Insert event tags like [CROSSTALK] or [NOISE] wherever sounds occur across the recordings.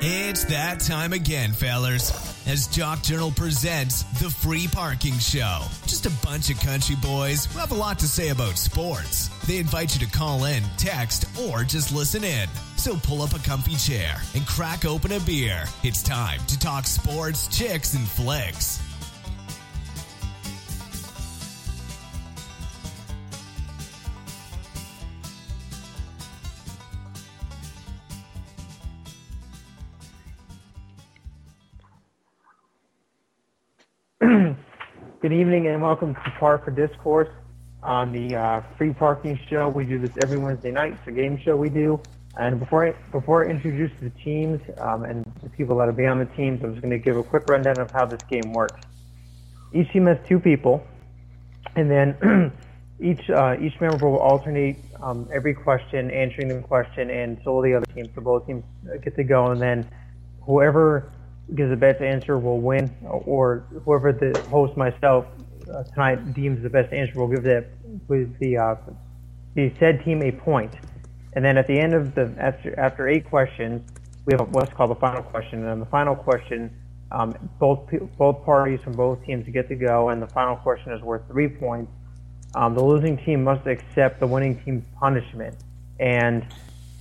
It's that time again, fellers, as Jock Journal presents The Free Parking Show. Just a bunch of country boys who have a lot to say about sports. They invite you to call in, text, or just listen in. So pull up a comfy chair and crack open a beer. It's time to talk sports, chicks, and flicks. Good evening and welcome to Par for Discourse on the uh, Free Parking Show. We do this every Wednesday night. It's a game show we do. And before I, before I introduce the teams um, and the people that will be on the teams, I'm just going to give a quick rundown of how this game works. Each team has two people, and then [CLEARS THROAT] each uh, each member will alternate um, every question, answering the question, and so will the other team. So both teams get to go, and then whoever gives the best answer will win, or whoever the host myself uh, tonight deems the best answer will give that with the uh, the said team a point. And then at the end of the after after eight questions, we have what's called the final question. And on the final question, um, both both parties from both teams get to go, and the final question is worth three points. Um, the losing team must accept the winning team's punishment. And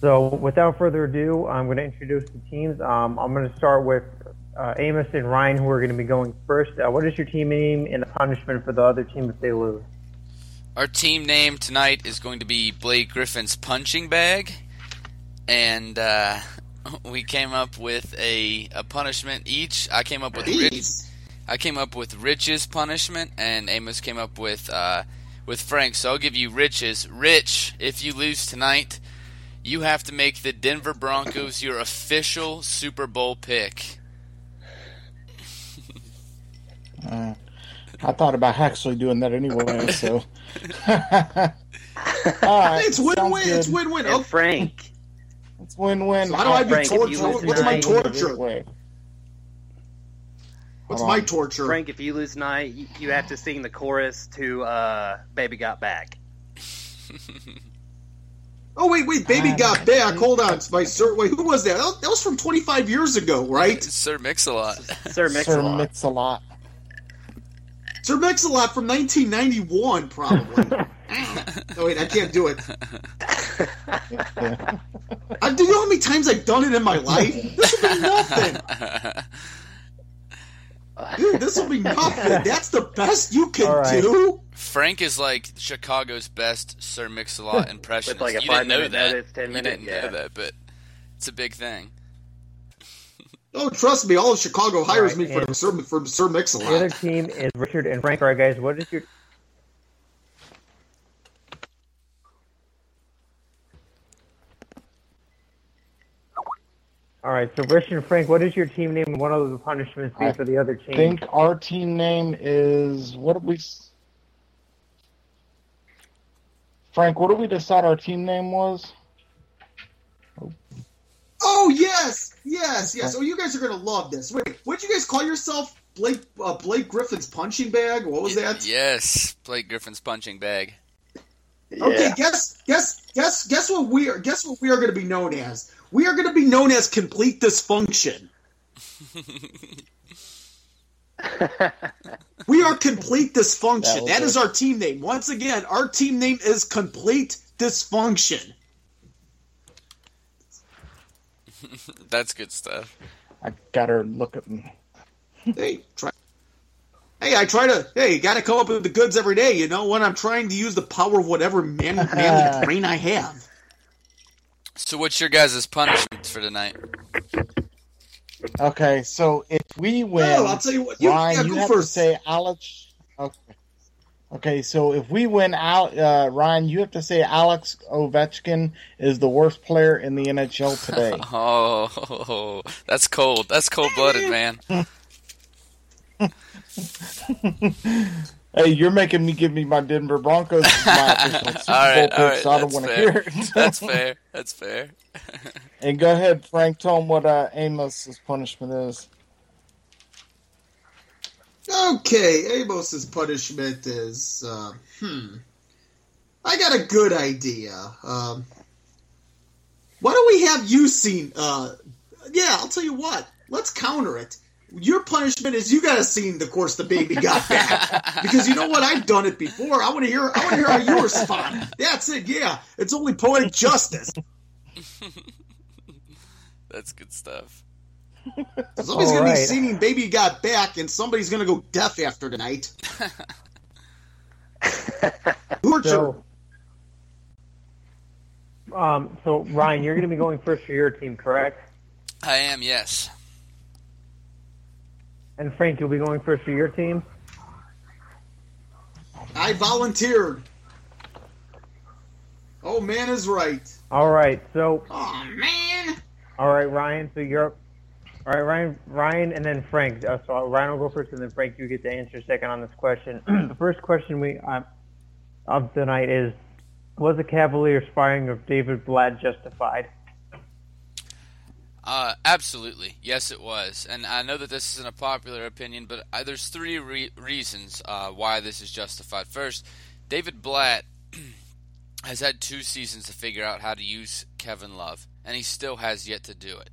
so, without further ado, I'm going to introduce the teams. Um, I'm going to start with uh, Amos and Ryan, who are going to be going first. Uh, what is your team name and the punishment for the other team if they lose? Our team name tonight is going to be Blake Griffin's punching bag, and uh, [LAUGHS] we came up with a, a punishment each. I came up with Rich, I came up with Rich's punishment, and Amos came up with uh, with Frank. So I'll give you Rich's. Rich, if you lose tonight, you have to make the Denver Broncos your official Super Bowl pick. Uh, I thought about actually doing that anyway, [LAUGHS] so. [LAUGHS] right, it's win-win. It's win-win. And Frank. It's win-win. So how do I be tortured? What's my torture? What's my torture? Frank, if you lose tonight, you have to sing the chorus to uh, "Baby Got Back." [LAUGHS] oh wait, wait, "Baby Got Back." Hold on, by Sir. Wait, who was that? That was from 25 years ago, right? Sir Mix-a-Lot. Sir Mix-a-Lot. Sir Mix-a-Lot. Sir Mix-a-Lot from 1991, probably. [LAUGHS] Ah. oh wait, I can't do it. I, [LAUGHS] uh, do you know how many times I've done it in my life? This will be nothing. [LAUGHS] Dude, this will be nothing. That's the best you can right. do. Frank is like Chicago's best Sir Mix-a-Lot impressionist. like you didn't know five-minute that. notice, 10 you minute, didn't yeah. know that, but it's a big thing. Oh, trust me, all of Chicago hires Right, me for and- Sir for Sir The other Mix-a-Lot. team is Richard and Frank. All right, guys, what is your All right, so Richard and Frank, what is your team name and what will the punishments be for the other team. I think our team name is what did we? Frank, what did we decide our team name was? Oh yes, yes, yes. Oh, you guys are gonna love this. Wait, what did you guys call yourself? Blake uh, Blake Griffin's punching bag. What was that? Yes, Blake Griffin's punching bag. Okay, guess guess guess guess what we are guess what we are going to be known as. We are going to be known as complete dysfunction. [LAUGHS] we are complete dysfunction. That'll That do. is our team name. Once again, our team name is complete dysfunction. [LAUGHS] That's good stuff. I got her look at me. Hey, try. Hey, I try to. Hey, got to come up with the goods every day. You know, when I'm trying to use the power of whatever man, [LAUGHS] man brain I have. So what's your guys' punishment for tonight? Okay, so if we win, Well, I'll tell you what. You, Ryan, yeah, you go have first. to say Alex. Okay. Okay, so if we win out, uh, Ryan, you have to say Alex Ovechkin is the worst player in the NHL today. [LAUGHS] Oh, that's cold. That's cold blooded, man. hey, you're making me give me my Denver Broncos [LAUGHS] my all right, all right. so I don't That's want to fair. hear it. That's fair. [LAUGHS] That's fair. And go ahead, Frank. Tell him what uh, Amos's punishment is. Okay, Amos's punishment is, uh, hmm. I got a good idea. Um, why don't we have you seen, uh, yeah, I'll tell you what. Let's counter it. Your punishment is you got to sing the course the baby got back [LAUGHS] because you know what I've done it before. I want to hear. I want to hear how you respond. That's it. Yeah, it's only poetic justice. [LAUGHS] That's good stuff. [LAUGHS] Somebody's All gonna be right. singing "Baby Got Back" and somebody's gonna go deaf after tonight. [LAUGHS] Torture. So, um, so Ryan, you're going to be going first for your team, correct? I am, yes. And Frank, you'll be going first for your team. I volunteered. Oh, man is right. All right. So, Oh man. all right, Ryan. So you're up. All right, Ryan, Ryan, and then Frank. Uh, so Ryan will go first, and then Frank, you get to answer second on this question. [CLEARS THROAT] the first question we um, of the night is: Was the Cavaliers firing of David Blatt justified? Uh, absolutely, yes, it was, and I know that this isn't a popular opinion, but uh, there's three re- reasons uh, why this is justified. First, David Blatt [CLEARS THROAT] has had two seasons to figure out how to use Kevin Love, and he still has yet to do it.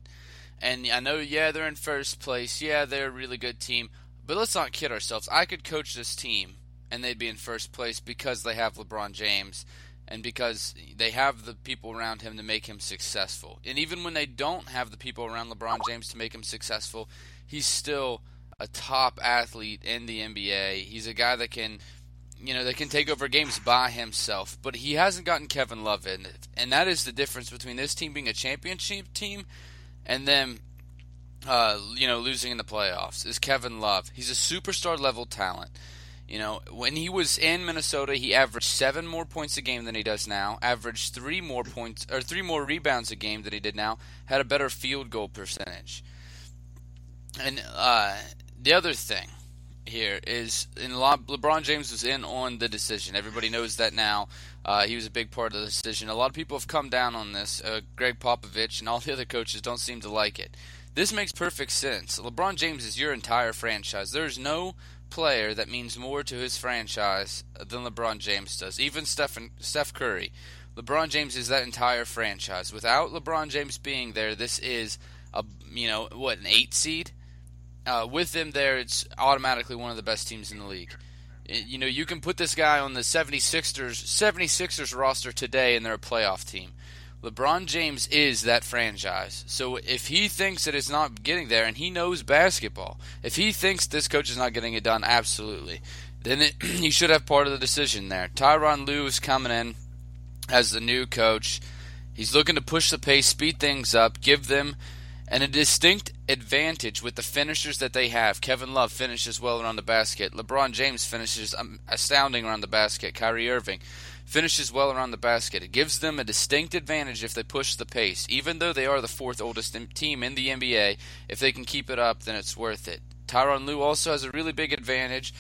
And I know, yeah, they're in first place, yeah, they're a really good team, but let's not kid ourselves. I could coach this team, and they'd be in first place because they have LeBron James and because they have the people around him to make him successful. And even when they don't have the people around LeBron James to make him successful, he's still a top athlete in the NBA. He's a guy that can you know, that can take over games by himself, but he hasn't gotten Kevin Love in it. And that is the difference between this team being a championship team and then uh, you know, losing in the playoffs is Kevin Love. He's a superstar level talent. You know, when he was in Minnesota, he averaged seven more points a game than he does now. Averaged three more points or three more rebounds a game than he did now. Had a better field goal percentage. And uh, the other thing here is, in Le- LeBron James was in on the decision. Everybody knows that now. Uh, he was a big part of the decision. A lot of people have come down on this. Uh, Gregg Popovich and all the other coaches don't seem to like it. This makes perfect sense. LeBron James is your entire franchise. There's no player that means more to his franchise than LeBron James does. Even Stephen, Steph Curry. LeBron James is that entire franchise. Without LeBron James being there, this is a you know what an eight seed. Uh, with them there, it's automatically one of the best teams in the league. You know, you can put this guy on the 76ers 76ers roster today and they're a playoff team. LeBron James is that franchise. So if he thinks that it's not getting there and he knows basketball, if he thinks this coach is not getting it done, absolutely, then it, [CLEARS THROAT] he should have part of the decision there. Tyronn Lue is coming in as the new coach. He's looking to push the pace, speed things up, give them and a distinct advantage with the finishers that they have. Kevin Love finishes well around the basket. LeBron James finishes um, astounding around the basket. Kyrie Irving finishes well around the basket. It gives them a distinct advantage if they push the pace. Even though they are the fourth oldest team in the NBA, if they can keep it up, then it's worth it. Tyronn Lue also has a really big advantage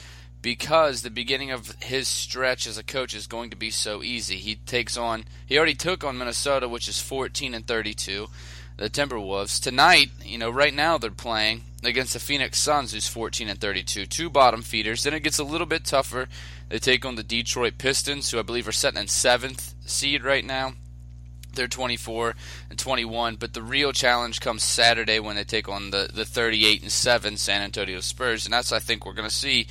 because the beginning of his stretch as a coach is going to be so easy. He takes on he already took on Minnesota which is 14 and 32 the Timberwolves. Tonight, you know, right now they're playing against the Phoenix Suns, who's 14 and 32, two bottom feeders. Then it gets a little bit tougher. They take on the Detroit Pistons, who I believe are sitting in seventh seed right now. They're 24 and 21, but the real challenge comes Saturday when they take on the, the 38 and 7 San Antonio Spurs, and that's I think we're going to see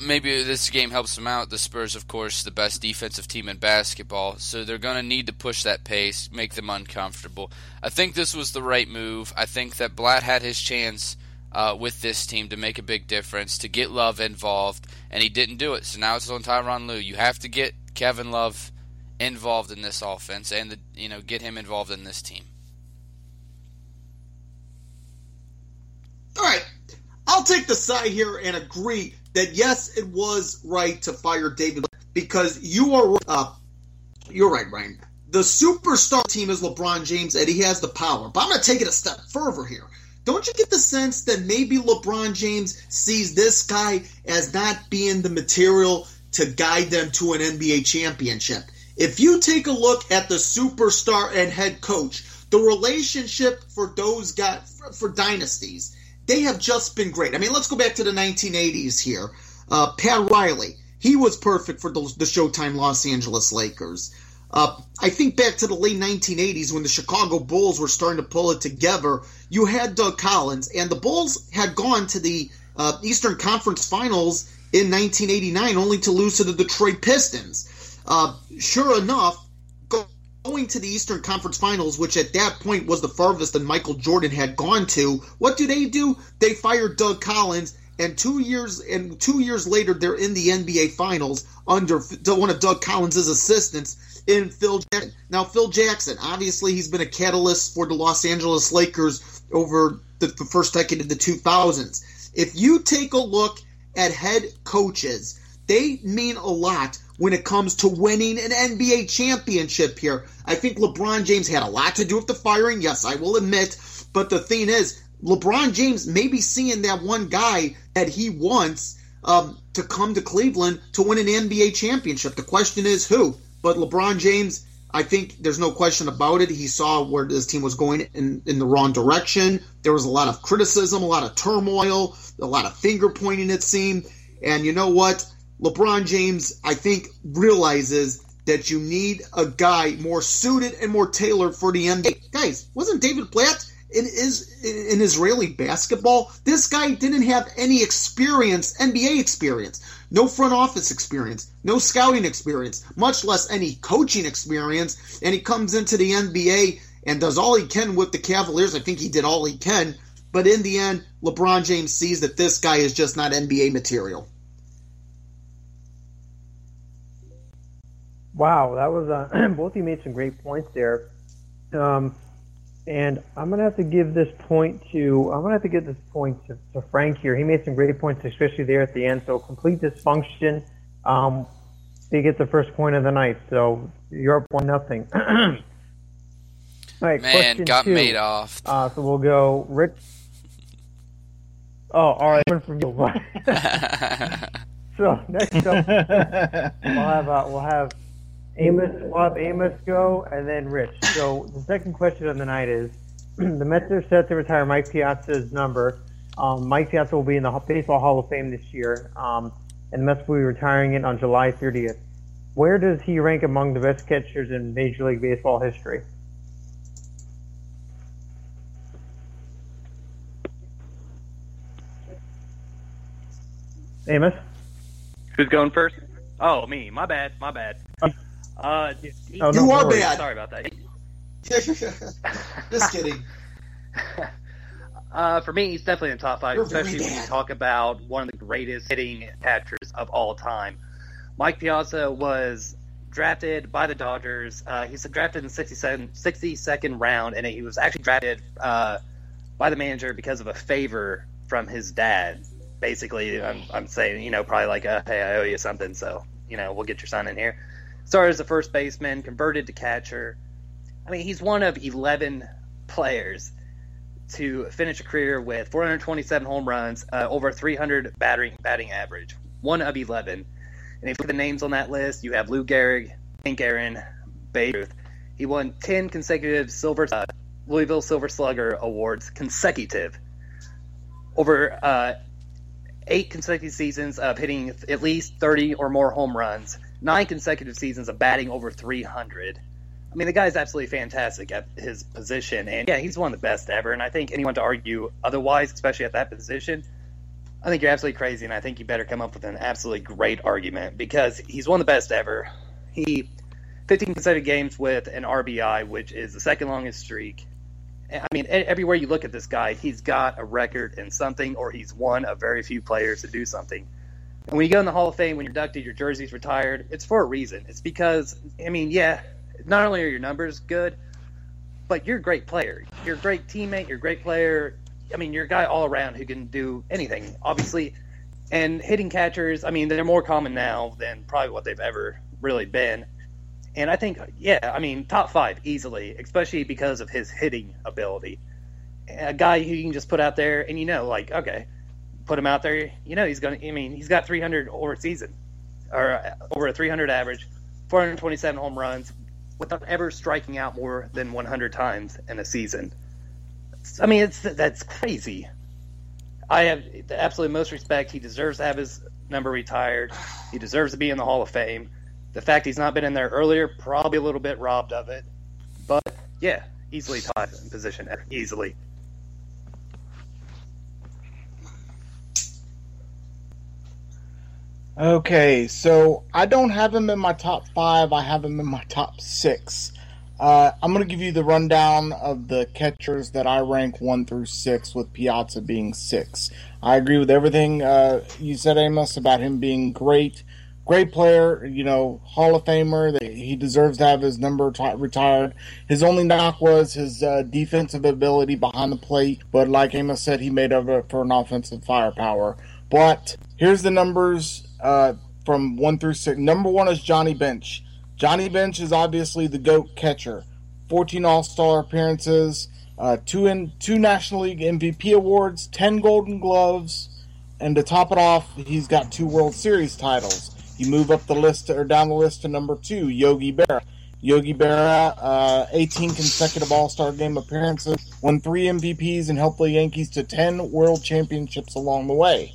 maybe this game helps them out. The Spurs, of course, the best defensive team in basketball, so they're going to need to push that pace, make them uncomfortable. I think this was the right move. I think that Blatt had his chance uh, with this team to make a big difference, to get Love involved, and he didn't do it. So now it's on Tyronn Lue. You have to get Kevin Love involved in this offense, and the, you know get him involved in this team. All right. I'll take the side here and agree that yes, it was right to fire David because you are uh, you're right, Ryan. The superstar team is LeBron James, and he has the power. But I'm going to take it a step further here. Don't you get the sense that maybe LeBron James sees this guy as not being the material to guide them to an NBA championship? If you take a look at the superstar and head coach, the relationship for those got for, for dynasties, they have just been great. I mean, let's go back to the 1980s here. Uh, Pat Riley, he was perfect for the, the Showtime Los Angeles Lakers. Uh, I think back to the late 1980s when the Chicago Bulls were starting to pull it together. You had Doug Collins, and the Bulls had gone to the uh, Eastern Conference Finals in 1989, only to lose to the Detroit Pistons. Uh, sure enough, going to the Eastern Conference Finals, which at that point was the farthest that Michael Jordan had gone to, what do they do? They fire Doug Collins, and two years and two years later, they're in the NBA Finals under one of Doug Collins' assistants in Phil Jackson. Now, Phil Jackson, obviously, he's been a catalyst for the Los Angeles Lakers over the, the first decade of the 2000s. If you take a look at head coaches, they mean a lot when it comes to winning an NBA championship here. I think LeBron James had a lot to do with the firing, yes, I will admit. But the thing is, LeBron James may be seeing that one guy that he wants um, to come to Cleveland to win an NBA championship. The question is who? But LeBron James, I think there's no question about it. He saw where this team was going in, in the wrong direction. There was a lot of criticism, a lot of turmoil, a lot of finger pointing, it seemed. And you know what? LeBron James, I think, realizes that you need a guy more suited and more tailored for the NBA. Guys, wasn't David Blatt in is in Israeli basketball? This guy didn't have any experience, NBA experience, no front office experience, no scouting experience, much less any coaching experience, and he comes into the NBA and does all he can with the Cavaliers. I think he did all he can, but in the end, LeBron James sees that this guy is just not NBA material. Wow, that was uh, [CLEARS THROAT] both of you made some great points there, um, and I'm gonna have to give this point to I'm gonna have to give this point to, to, Frank here. He made some great points, especially there at the end. So complete dysfunction. Um, he gets the first point of the night. So you're up one nothing. [CLEARS THROAT] All right, Man, got two. made off. Uh, so we'll go Rick. Oh, all right, from you. [LAUGHS] [LAUGHS] so next up, we'll have uh, we'll have Amos, we'll Amos go, and then Rich. So the second question of the night is: [CLEARS THROAT] the Mets are set to retire Mike Piazza's number. Um, Mike Piazza will be in the Baseball Hall of Fame this year, um, and the Mets will be retiring it on July 30th. Where does he rank among the best catchers in Major League Baseball history? Amos? Who's going first? Oh, me. My bad. My bad. Uh, oh, you are bad. Sorry about that. [LAUGHS] [LAUGHS] Just kidding. Uh, for me, he's definitely in the top 5 You're especially when you talk about one of the greatest hitting catchers of all time. Mike Piazza was drafted by the Dodgers. Uh, he's drafted in the 62nd, 62nd round, and he was actually drafted uh, by the manager because of a favor from his dad. Basically, I'm, I'm saying, you know, probably like, a, hey, I owe you something, so, you know, we'll get your son in here started as a first baseman, converted to catcher. I mean, he's one of 11 players to finish a career with 427 home runs, uh, over 300 batting batting average. One of 11. And if you look at the names on that list, you have Lou Gehrig, Hank Aaron, Babe Ruth. He won 10 consecutive Silver uh, Louisville Silver Slugger awards consecutive. Over uh, eight consecutive seasons of hitting at least 30 or more home runs nine consecutive seasons of batting over 300. I mean, the guy's absolutely fantastic at his position, and yeah, he's one of the best ever. And I think anyone to argue otherwise, especially at that position, I think you're absolutely crazy. And I think you better come up with an absolutely great argument because he's one of the best ever. He 15 consecutive games with an RBI, which is the second longest streak. I mean, everywhere you look at this guy, he's got a record in something, or he's one of very few players to do something. And when you go in the Hall of Fame, when you're inducted, your jersey's retired. It's for a reason. It's because, I mean, yeah, not only are your numbers good, but you're a great player. You're a great teammate. You're a great player. I mean, you're a guy all around who can do anything, obviously. And hitting catchers, I mean, they're more common now than probably what they've ever really been. And I think, yeah, I mean, top five easily, especially because of his hitting ability. A guy who you can just put out there and you know, like, okay, put him out there, you know he's going to. I mean, he's got 300 over a season, or uh, over a 300 average, 427 home runs, without ever striking out more than 100 times in a season. I mean, it's that's crazy. I have the absolute most respect. He deserves to have his number retired. He deserves to be in the Hall of Fame. The fact he's not been in there earlier, probably a little bit robbed of it. But yeah, easily top position, easily. Okay, so I don't have him in my top five. I have him in my top six. Uh, I'm going to give you the rundown of the catchers that I rank one through six, with Piazza being six. I agree with everything uh, you said, Amos, about him being great, great player. You know, Hall of Famer. He deserves to have his number t- retired. His only knock was his uh, defensive ability behind the plate, but like Amos said, he made up for an offensive firepower. But here's the numbers uh, from one through six. Number one is Johnny Bench. Johnny Bench is obviously the GOAT catcher. 14 All Star appearances, uh, two in two National League MVP awards, 10 Golden Gloves, and to top it off, he's got two World Series titles. You move up the list to, or down the list to number two, Yogi Berra. Yogi Berra, uh, 18 consecutive All Star game appearances, won three MVPs, and helped the Yankees to 10 World Championships along the way.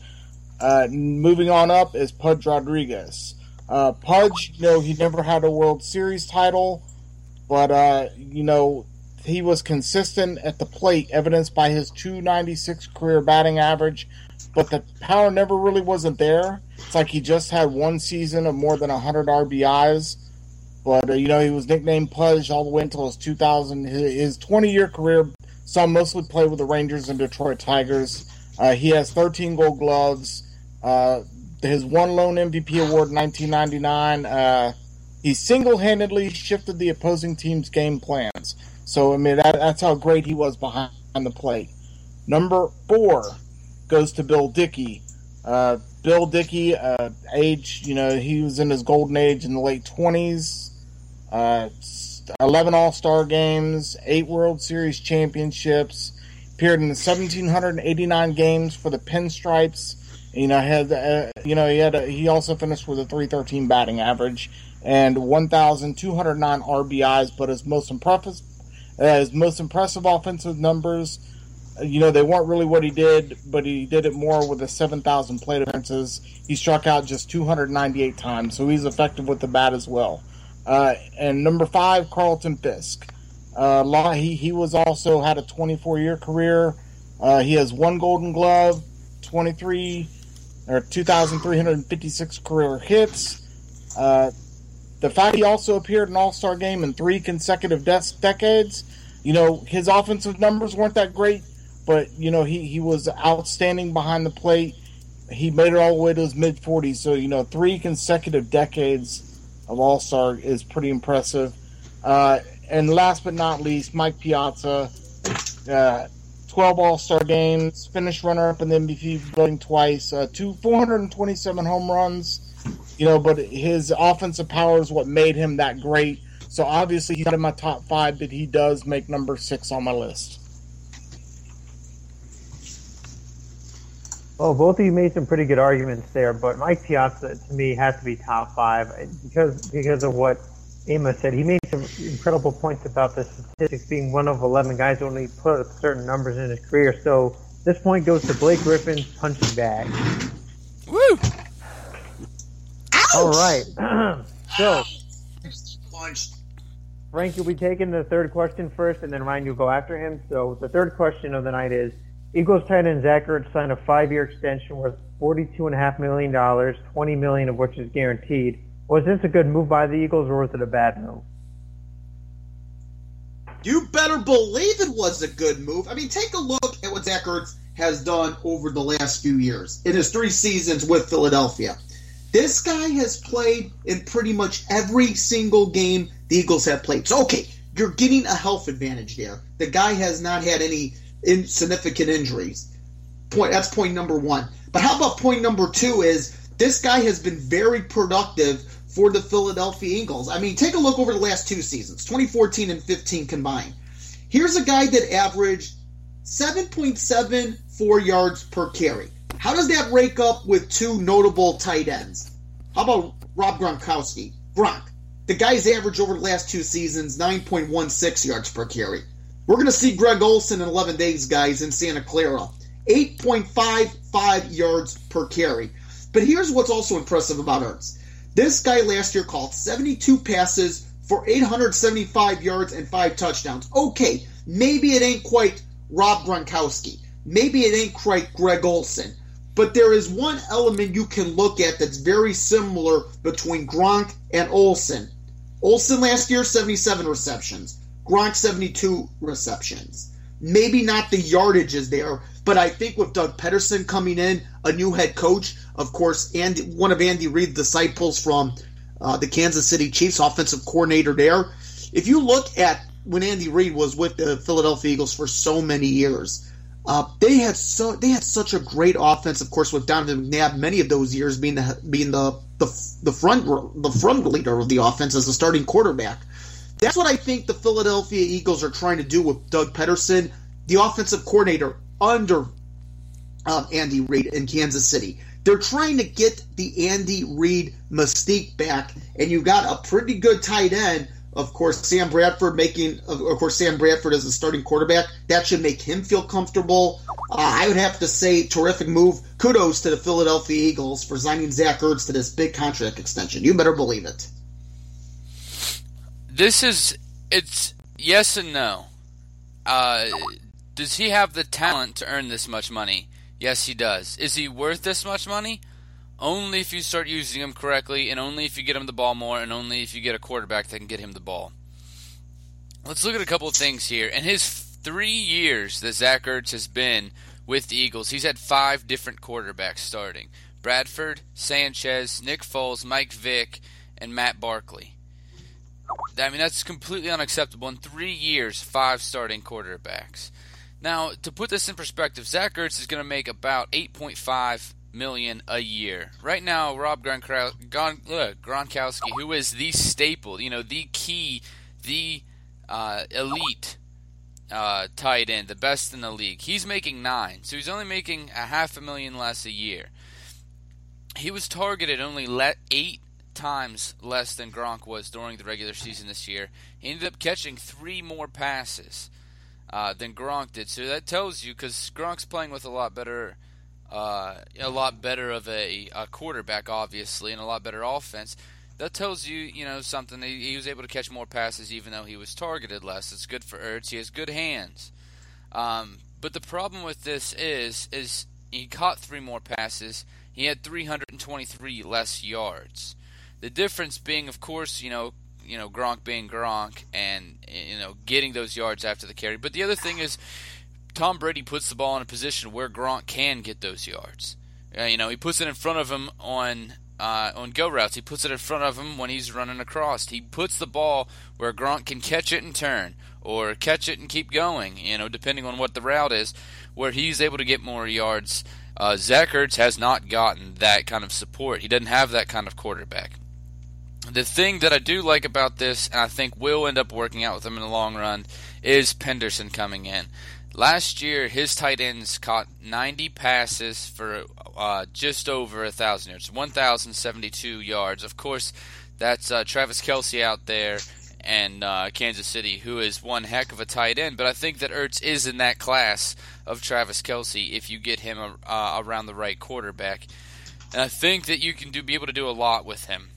Uh, moving on up is Pudge Rodriguez. Uh, Pudge, you know, he never had a World Series title, but, uh, you know, he was consistent at the plate, evidenced by his 296 career batting average, but the power never really wasn't there. It's like he just had one season of more than 100 RBIs, but, uh, you know, he was nicknamed Pudge all the way until his 2000, his 20 year career saw mostly play with the Rangers and Detroit Tigers. Uh, he has 13 gold gloves. Uh, his one lone MVP award in 1999. Uh, he single-handedly shifted the opposing team's game plans. So I mean that, that's how great he was behind the plate. Number four goes to Bill Dickey. Uh, Bill Dickey, uh, age you know he was in his golden age in the late 20s. Uh, 11 All Star games, eight World Series championships, appeared in 1,789 games for the Pinstripes you know, had uh, you know he had a, he also finished with a 313 batting average and 1,209 RBIs. But his most impressive uh, his most impressive offensive numbers, uh, you know, they weren't really what he did, but he did it more with the 7,000 plate appearances. He struck out just 298 times, so he's effective with the bat as well. Uh, and number five, Carlton Fisk. Uh, he he was also had a 24 year career. Uh, he has one Golden Glove, 23 or 2,356 career hits. Uh, the fact he also appeared in All Star game in three consecutive de- decades, you know, his offensive numbers weren't that great, but you know he he was outstanding behind the plate. He made it all the way to his mid 40s, so you know three consecutive decades of All Star is pretty impressive. Uh, and last but not least, Mike Piazza. Uh, 12 All Star games, finished runner up in the MVP voting twice, uh, two 427 home runs. You know, but his offensive power is what made him that great. So obviously he's not in my top five, but he does make number six on my list. Well, both of you made some pretty good arguments there, but Mike Piazza to me has to be top five because because of what Amos said. He made some incredible points about the statistics being one of 11 guys who only put up certain numbers in his career. So this point goes to Blake Griffin's punching bag. Woo! Ouch! All right. [CLEARS THROAT] so, Frank, you'll be taking the third question first, and then Ryan, you'll go after him. So the third question of the night is, Eagles tight end Zach Ertz signed a five-year extension worth $42.5 million, 20 million of which is guaranteed. Was this a good move by the Eagles, or was it a bad move? You better believe it was a good move. I mean, take a look at what Zach Ertz has done over the last few years in his three seasons with Philadelphia. This guy has played in pretty much every single game the Eagles have played. So, okay, you're getting a health advantage there. The guy has not had any insignificant injuries. Point that's point number one. But how about point number two is this guy has been very productive for the Philadelphia Eagles. I mean, take a look over the last two seasons, 2014 and 15 combined. Here's a guy that averaged 7.74 yards per carry. How does that rake up with two notable tight ends? How about Rob Gronkowski? Gronk. The guy's average over the last two seasons, 9.16 yards per carry. We're going to see Greg Olsen in 11 days, guys, in Santa Clara. 8.55 yards per carry. But here's what's also impressive about Ertz. This guy last year caught 72 passes for 875 yards and five touchdowns. Okay, maybe it ain't quite Rob Gronkowski. Maybe it ain't quite Greg Olsen. But there is one element you can look at that's very similar between Gronk and Olsen. Olsen last year, 77 receptions. Gronk, 72 receptions. Maybe not the yardage is there, but I think with Doug Pederson coming in, a new head coach, of course, and one of Andy Reid's disciples from uh, the Kansas City Chiefs, offensive coordinator there. If you look at when Andy Reid was with the Philadelphia Eagles for so many years, uh, they had so they had such a great offense, of course, with Donovan McNabb. Many of those years being the being the the, the front the front leader of the offense as the starting quarterback. That's what I think the Philadelphia Eagles are trying to do with Doug Pederson, the offensive coordinator under um, Andy Reid in Kansas City. They're trying to get the Andy Reid mystique back, and you've got a pretty good tight end. Of course, Sam Bradford making, of course, Sam Bradford as the starting quarterback. That should make him feel comfortable. Uh, I would have to say, terrific move. Kudos to the Philadelphia Eagles for signing Zach Ertz to this big contract extension. You better believe it. This is, it's yes and no. Uh, does he have the talent to earn this much money? Yes, he does. Is he worth this much money? Only if you start using him correctly, and only if you get him the ball more, and only if you get a quarterback that can get him the ball. Let's look at a couple of things here. In his three years that Zach Ertz has been with the Eagles, he's had five different quarterbacks starting Bradford, Sanchez, Nick Foles, Mike Vick, and Matt Barkley. I mean, that's completely unacceptable. In three years, five starting quarterbacks. Now, to put this in perspective, Zach Ertz is going to make about 8.5 million a year. Right now, Rob Gronkowski, who is the staple, you know, the key, the uh, elite uh, tight end, the best in the league, he's making nine. So he's only making a half a million less a year. He was targeted only let eight times less than Gronk was during the regular season this year. He ended up catching three more passes uh, than Gronk did. So that tells you because Gronk's playing with a lot better, uh, a lot better of a, a, quarterback, obviously, and a lot better offense. That tells you, you know, something. He, he, was able to catch more passes even though he was targeted less. It's good for Ertz. He has good hands. Um, but the problem with this is, is he caught three more passes. He had 323 less yards. The difference being, of course, you know, you know Gronk being Gronk and you know getting those yards after the carry. But the other thing is Tom Brady puts the ball in a position where Gronk can get those yards. Uh, you know, he puts it in front of him on uh, on go routes. He puts it in front of him when he's running across. He puts the ball where Gronk can catch it and turn, or catch it and keep going. You know, depending on what the route is, where he's able to get more yards. Uh, Zach Ertz has not gotten that kind of support. He doesn't have that kind of quarterback. The thing that I do like about this, and I think will end up working out with him in the long run, is Pederson coming in. Last year, his tight ends caught 90 passes for uh, just over a thousand yards, 1,072 yards. Of course, that's uh, Travis Kelce out there and uh, Kansas City, who is one heck of a tight end. But I think that Ertz is in that class of Travis Kelce if you get him uh, around the right quarterback. And I think that you can do be able to do a lot with him.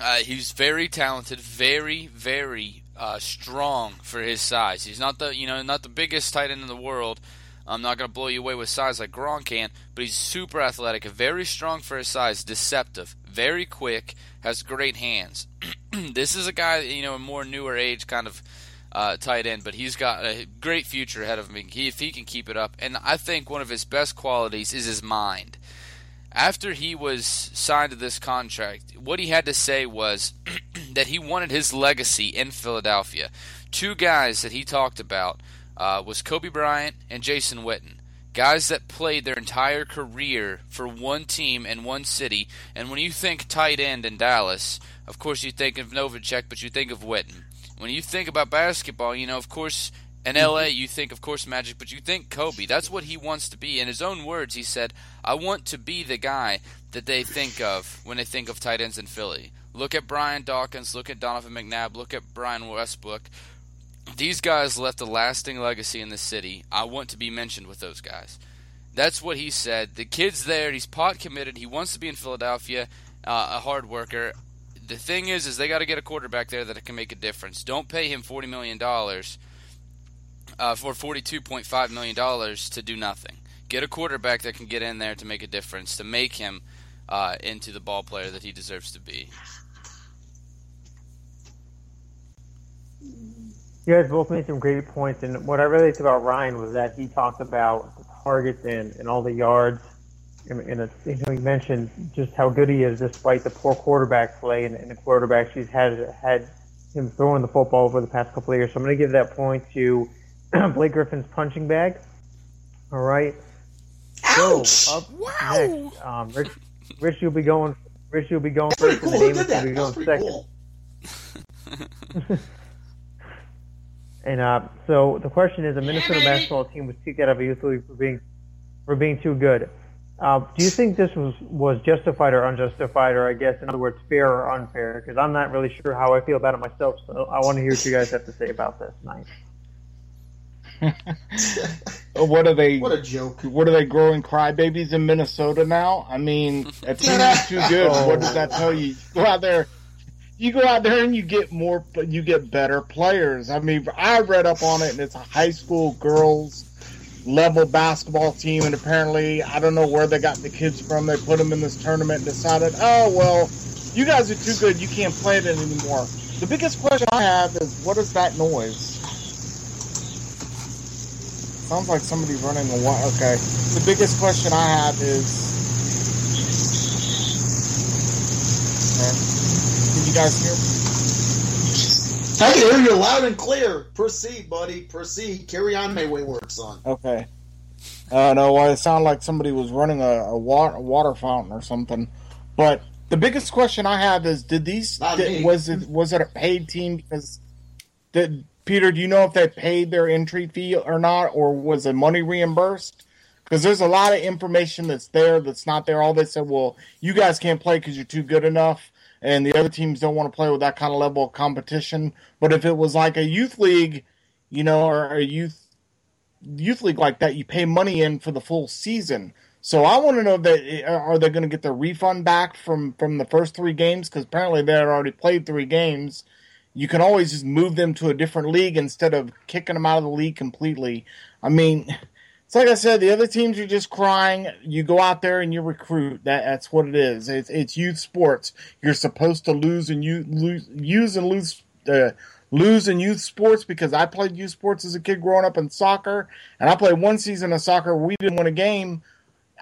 Uh, he's very talented, very, very uh, strong for his size. He's not the you know not the biggest tight end in the world. I'm not going to blow you away with size like Gronk can, but he's super athletic, very strong for his size, deceptive, very quick, has great hands. [CLEARS THROAT] this is a guy, you know, a more newer age kind of uh, tight end, but he's got a great future ahead of him he, if he can keep it up. And I think one of his best qualities is his mind after he was signed to this contract, what he had to say was [CLEARS THROAT] that he wanted his legacy in Philadelphia. Two guys that he talked about uh, was Kobe Bryant and Jason Witten. Guys that played their entire career for one team and one city. And when you think tight end in Dallas, of course you think of Novacek, but you think of Witten. When you think about basketball, you know, of course, in LA, you think, of course, Magic, but you think Kobe. That's what he wants to be. In his own words, he said, I want to be the guy that they think of when they think of tight ends in Philly. Look at Brian Dawkins, look at Donovan McNabb, look at Brian Westbrook. These guys left a lasting legacy in the city. I want to be mentioned with those guys. That's what he said. The kid's there. He's pot committed. He wants to be in Philadelphia. uh, a hard worker. The thing is, is they got to get a quarterback there that can make a difference. Don't pay him forty million dollars uh, for forty-two point five million dollars to do nothing. Get a quarterback that can get in there to make a difference, to make him uh, into the ball player that he deserves to be. You guys both made some great points, and what I really liked about Ryan was that he talked about the targets and, and all the yards. And, and a, he mentioned just how good he is despite the poor quarterback play and, and the quarterback she's had had him throwing the football over the past couple of years. So I'm going to give that point to [CLEARS THROAT] Blake Griffin's punching bag. All right. Ouch! So up wow! next, um, Rich, Rich, you'll be going. Rich, you'll be going That's first, cool. and the that? will be going second. cool. [LAUGHS] And uh, so the question is, a Minnesota basketball team was kicked out of a youth league for being for being too good. Uh, do you think this was was justified or unjustified, or I guess in other words, fair or unfair? Because I'm not really sure how I feel about it myself. So I want to hear what you guys have to say about this tonight. What are they? What a joke. What are they growing crybabies in Minnesota now? I mean, a team is too good. What does that tell you? You go out there, you go out there and you get more, you get better players. I mean, I read up on it, and it's a high school girls level basketball team, and apparently, I don't know where they got the kids from. They put them in this tournament and decided, oh well, you guys are too good. You can't play it anymore. The biggest question I have is, what is that noise? Sounds like somebody running a wire. Okay. The biggest question I have is. Okay. Can you guys hear? I can hear you loud and clear. Proceed, buddy. Proceed. Carry on, my wayward son. Okay. Uh, no, well, it sounded like somebody was running a, a, water, a water fountain or something. But the biggest question I have is: Did these did, was it was it a paid team? Because did Peter, do you know if they paid their entry fee or not, or was the money reimbursed? Because there's a lot of information that's there that's not there. All they said, well, you guys can't play because you're too good enough, and the other teams don't want to play with that kind of level of competition. But if it was like a youth league, you know, or a youth youth league like that, you pay money in for the full season. So I want to know that eh, are they going to get their refund back from from the first three games? Because apparently they had already played three games. You can always just move them to a different league instead of kicking them out of the league completely. I mean, it's like I said, the other teams are just crying. You go out there and you recruit. That that's what it is. It's, it's youth sports. You're supposed to lose and you lose, use and lose. Uh, lose in youth sports because I played youth sports as a kid growing up in soccer, and I played one season of soccer. We didn't win a game.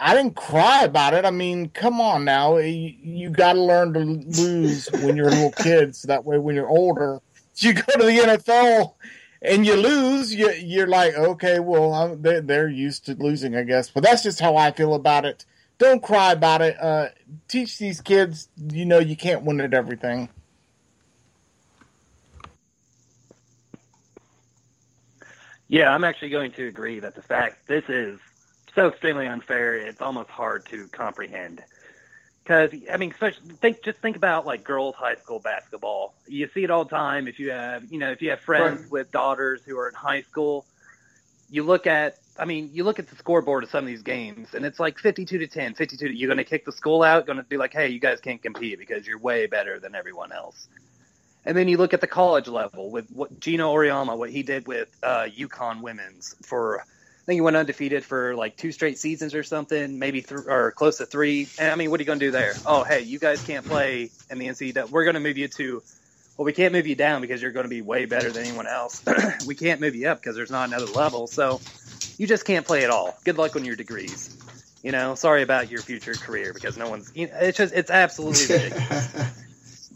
I didn't cry about it. I mean, come on now. You, you got to learn to lose when you're a little kid, so that way when you're older, [LAUGHS] you go to the NFL and you lose. You, you're like, okay, well, I'm, they're, they're used to losing, I guess. But that's just how I feel about it. Don't cry about it. Uh, teach these kids, you know, you can't win at everything. Yeah, I'm actually going to agree that the fact this is so extremely unfair, it's almost hard to comprehend. Because I mean, think just think about like girls' high school basketball. You see it all the time. If you have you know if you have friends Right. with daughters who are in high school, you look at I mean you look at the scoreboard of some of these games, and it's like 52 to 10, 52. To, you're going to kick the school out. Going to be like, hey, you guys can't compete because you're way better than everyone else. And then you look at the college level with what Geno Auriemma, what he did with uh, UConn women's for, think he went undefeated for like two straight seasons or something, maybe th- or close to three. And I mean, what are you going to do there? Oh, hey, you guys can't play in the NCAA. We're going to move you to, well, we can't move you down because you're going to be way better than anyone else. [CLEARS THROAT] we can't move you up because there's not another level. So you just can't play at all. Good luck on your degrees. You know, sorry about your future career because no one's. You know, it's just it's absolutely [LAUGHS] ridiculous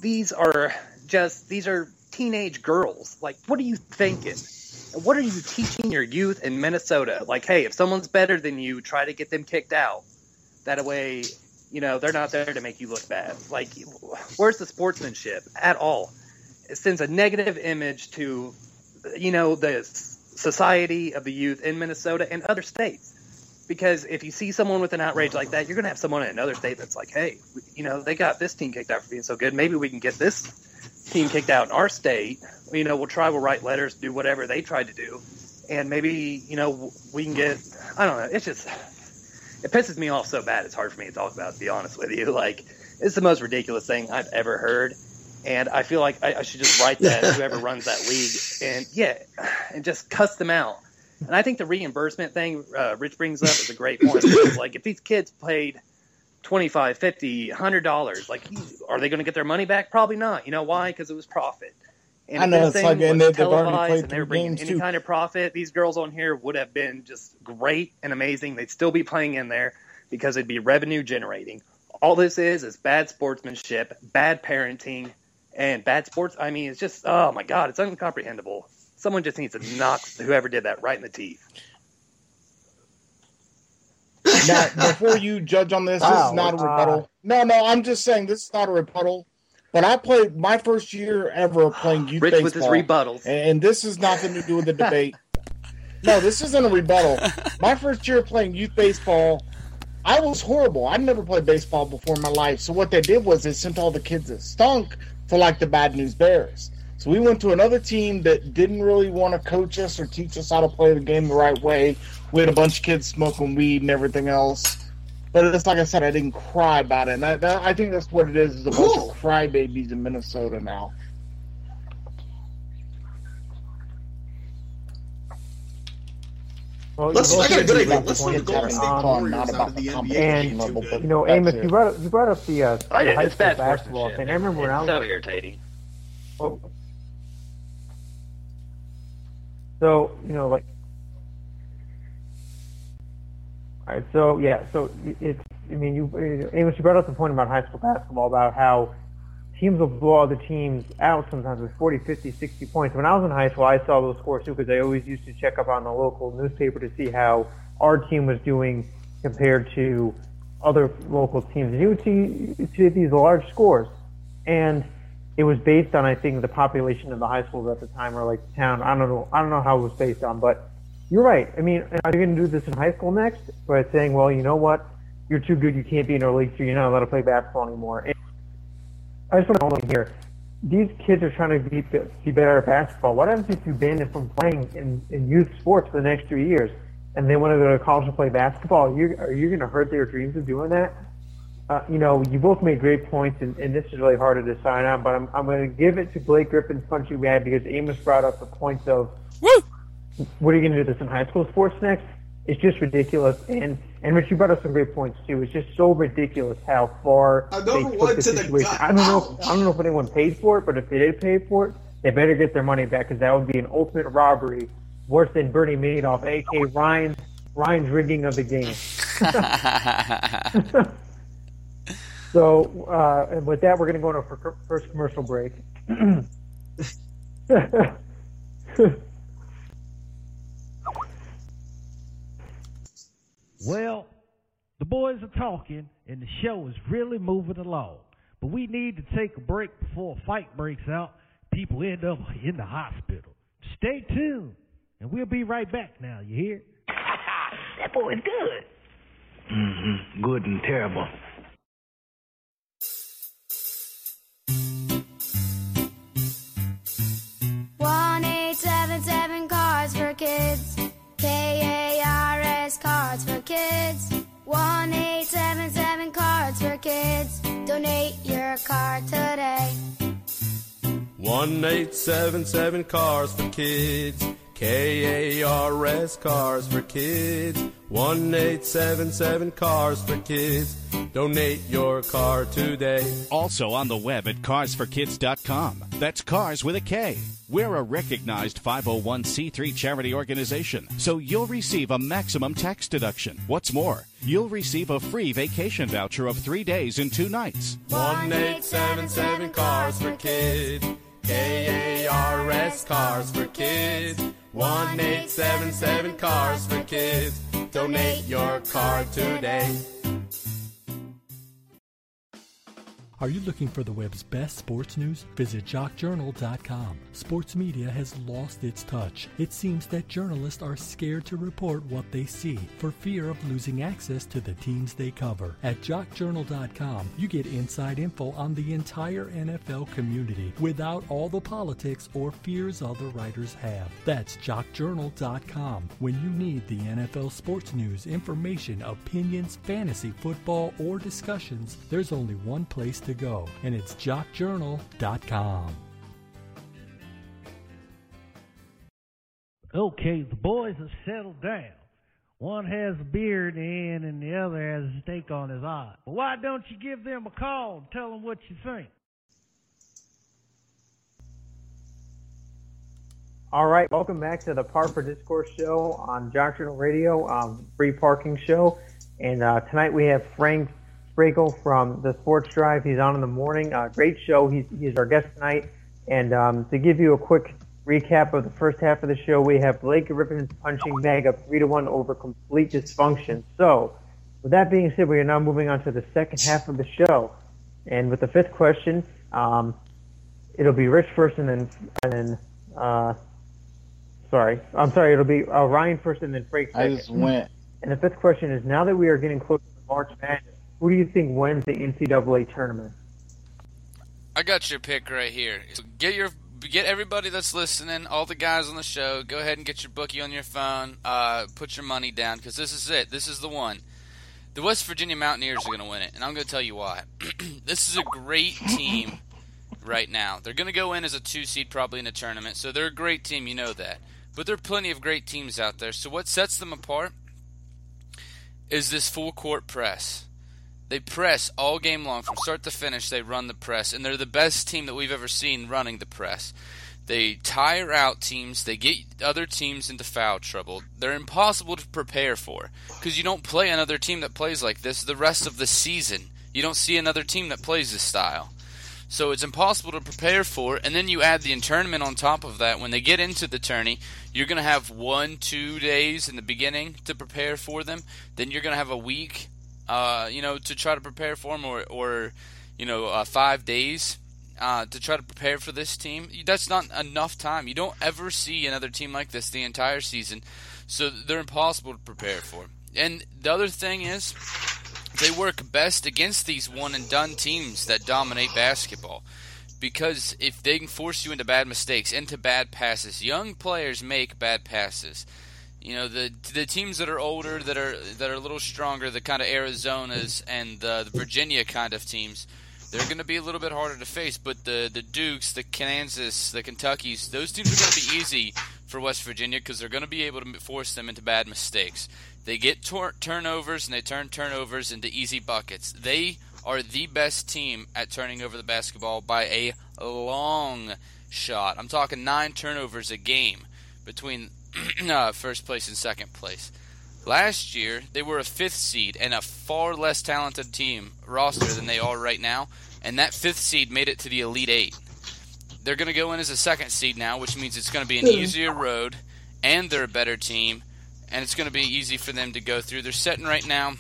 these are just these are teenage girls. Like, what are you thinking? What are you teaching your youth in Minnesota? Like, hey, if someone's better than you, try to get them kicked out. That way, you know, they're not there to make you look bad. Like, where's the sportsmanship at all? It sends a negative image to, you know, the society of the youth in Minnesota and other states because if you see someone with an outrage like that, you're going to have someone in another state that's like, hey, you know, they got this team kicked out for being so good. Maybe we can get this team kicked out in our state. You know, we'll try, we'll write letters, do whatever they tried to do. And maybe, you know, we can get, I don't know, it's just, it pisses me off so bad it's hard for me to talk about, to be honest with you. [LAUGHS] Like, It's the most ridiculous thing I've ever heard. And I feel like I, I should just write that [LAUGHS] whoever runs that league and yeah, and just cuss them out. And I think the reimbursement thing uh, Rich brings up is a great point. [LAUGHS] like if these kids played 25 50 100 dollars like are they going to get their money back? Probably not. You know why? Because it was profit. And I know it's like and they've already played and they were bringing any too. kind of profit these girls on here would have been just great and amazing. They'd still be playing in there because it'd be revenue generating. All this is is bad sportsmanship bad parenting and bad sports i mean it's just oh my god it's incomprehensible someone just needs to knock whoever did that right in the teeth now, [LAUGHS] before you judge on this, wow, this is not a rebuttal. Uh, no, no, I'm just saying this is not a rebuttal. But I played my first year ever playing youth Rich baseball. with his rebuttals, and this is nothing to do with the debate. [LAUGHS] no, this isn't a rebuttal. My first year playing youth baseball, I was horrible. I'd never played baseball before in my life. So what they did was they sent all the kids that stunk for like the Bad News Bears. So we went to another team that didn't really want to coach us or teach us how to play the game the right way. We had a bunch of kids smoking weed and everything else. But it's like I said, I didn't cry about it. And I, that, I think that's what it is, is a bunch of crybabies in Minnesota now. Well, let's, I got a good idea. Let's run the Golden State Warriors out of the NBA. And, level, you know, Amos, you brought up, you brought up the, uh, the high school basketball thing. I remember when I was so irritating. Oh. So you know, like all right, so yeah, so it's. I mean, you, Amos, you brought up the point about high school basketball about how teams will blow other teams out sometimes with 40, 50, 60 points. When I was in high school, I saw those scores too because I always used to check up on the local newspaper to see how our team was doing compared to other local teams. And you would see, see these large scores, and it was based on I think the population of the high schools at the time or like the town. I don't know. I don't know how it was based on, but you're right. I mean, are you going to do this in high school next by saying, well, you know what, you're too good, you can't be in our league, so you're not allowed to play basketball anymore? And I just want to know here. These kids are trying to be, be better at basketball. What happens if you ban them from playing in, in youth sports for the next three years, and they want to go to college and play basketball? Are you, are you going to hurt their dreams of doing that? Uh, you know, you both made great points, and, and this is really hard to decide on. But I'm, I'm going to give it to Blake Griffin's punching bag because Amos brought up the points of Woo! What are you going to do this in high school sports next? It's just ridiculous. And and Rich, you brought up some great points too. It's just so ridiculous how far they took the situation. The I don't know. If, I don't know if anyone paid for it, but if they did pay for it, they better get their money back because that would be an ultimate robbery, worse than Bernie Madoff, aka Ryan Ryan's rigging of the game. [LAUGHS] [LAUGHS] so, uh, and with that, we're going to go into our first commercial break. [CLEARS THROAT] Well, the boys are talking, and the show is really moving along. But we need to take a break before a fight breaks out. People end up in the hospital. Stay tuned, and we'll be right back now. You hear? [LAUGHS] that boy's good. Mm-hmm. Good and terrible. Kids. One eight seven seven cards for kids. Donate your card today. One eight seven seven cars for kids. K A R S cars for kids. One eight seven seven cars for kids. Donate your car today. Also on the web at carsforkids.com. That's cars with a K. We're a recognized 501c3 charity organization, so you'll receive a maximum tax deduction. What's more, you'll receive a free vacation voucher of three days and two nights. 1877 Cars for Kids. K A R S Cars for Kids. 1877 Cars for Kids. Donate your car today. Are you looking for the web's best sports news? Visit jockjournal.com. Sports media has lost its touch. It seems that journalists are scared to report what they see for fear of losing access to the teams they cover. At jockjournal.com, you get inside info on the entire NFL community without all the politics or fears other writers have. That's jockjournal.com. When you need the NFL sports news, information, opinions, fantasy, football, or discussions, there's only one place to go, and it's jockjournal.com. Okay, the boys have settled down. One has a beer in the end, and the other has a steak on his eye. But why don't you give them a call and tell them what you think? All right, welcome back to the PARR for Discourse show on Jock Journal Radio, um, free parking show. And uh, tonight we have Frank Sprankle from the Sports Drive. He's on in the morning. Uh, great show. He's, he's our guest tonight. And um, to give you a quick recap of the first half of the show, we have Blake Griffin's punching bag up three to one over complete dysfunction. So, with that being said, we are now moving on to the second half of the show. And with the fifth question, um, it'll be Rich first, and then and then uh, sorry, I'm sorry, it'll be uh, Ryan first, and then Frank second. I just went. And the fifth question is: Now that we are getting close to March Madness, who do you think wins the NCAA tournament? I got your pick right here. So get your get everybody that's listening, all the guys on the show. Go ahead and get your bookie on your phone. Uh, put your money down because this is it. This is the one. The West Virginia Mountaineers are going to win it, and I'm going to tell you why. [CLEARS THROAT] this is a great team right now. They're going to go in as a two seed probably in the tournament, so they're a great team. You know that. But there are plenty of great teams out there. So what sets them apart is this full court press. They press all game long from start to finish. They run the press, and they're the best team that we've ever seen running the press. They tire out teams. They get other teams into foul trouble. They're impossible to prepare for because you don't play another team that plays like this the rest of the season. You don't see another team that plays this style. So it's impossible to prepare for. And then you add the tournament on top of that. When they get into the tourney, you're going to have one, two days in the beginning to prepare for them. Then you're going to have a week uh, you know, to try to prepare for them, or, or you know, uh, five days uh, to try to prepare for this team. That's not enough time. You don't ever see another team like this the entire season, so they're impossible to prepare for. And the other thing is, they work best against these one and done teams that dominate basketball. Because if they can force you into bad mistakes, into bad passes, young players make bad passes. You know the the teams that are older, that are that are a little stronger, the kind of Arizonas and the, the Virginia kind of teams, they're going to be a little bit harder to face. But the the Dukes, the Kansas, the Kentuckies, those teams are going to be easy for West Virginia because they're going to be able to force them into bad mistakes. They get tor- turnovers and they turn turnovers into easy buckets. They are the best team at turning over the basketball by a long shot. I'm talking nine turnovers a game between [CLEARS THROAT] uh, first place and second place. Last year, they were a fifth seed and a far less talented team roster than they are right now, and that fifth seed made it to the Elite Eight. They're going to go in as a second seed now, which means it's going to be an easier road, and they're a better team, and it's going to be easy for them to go through. They're sitting right now,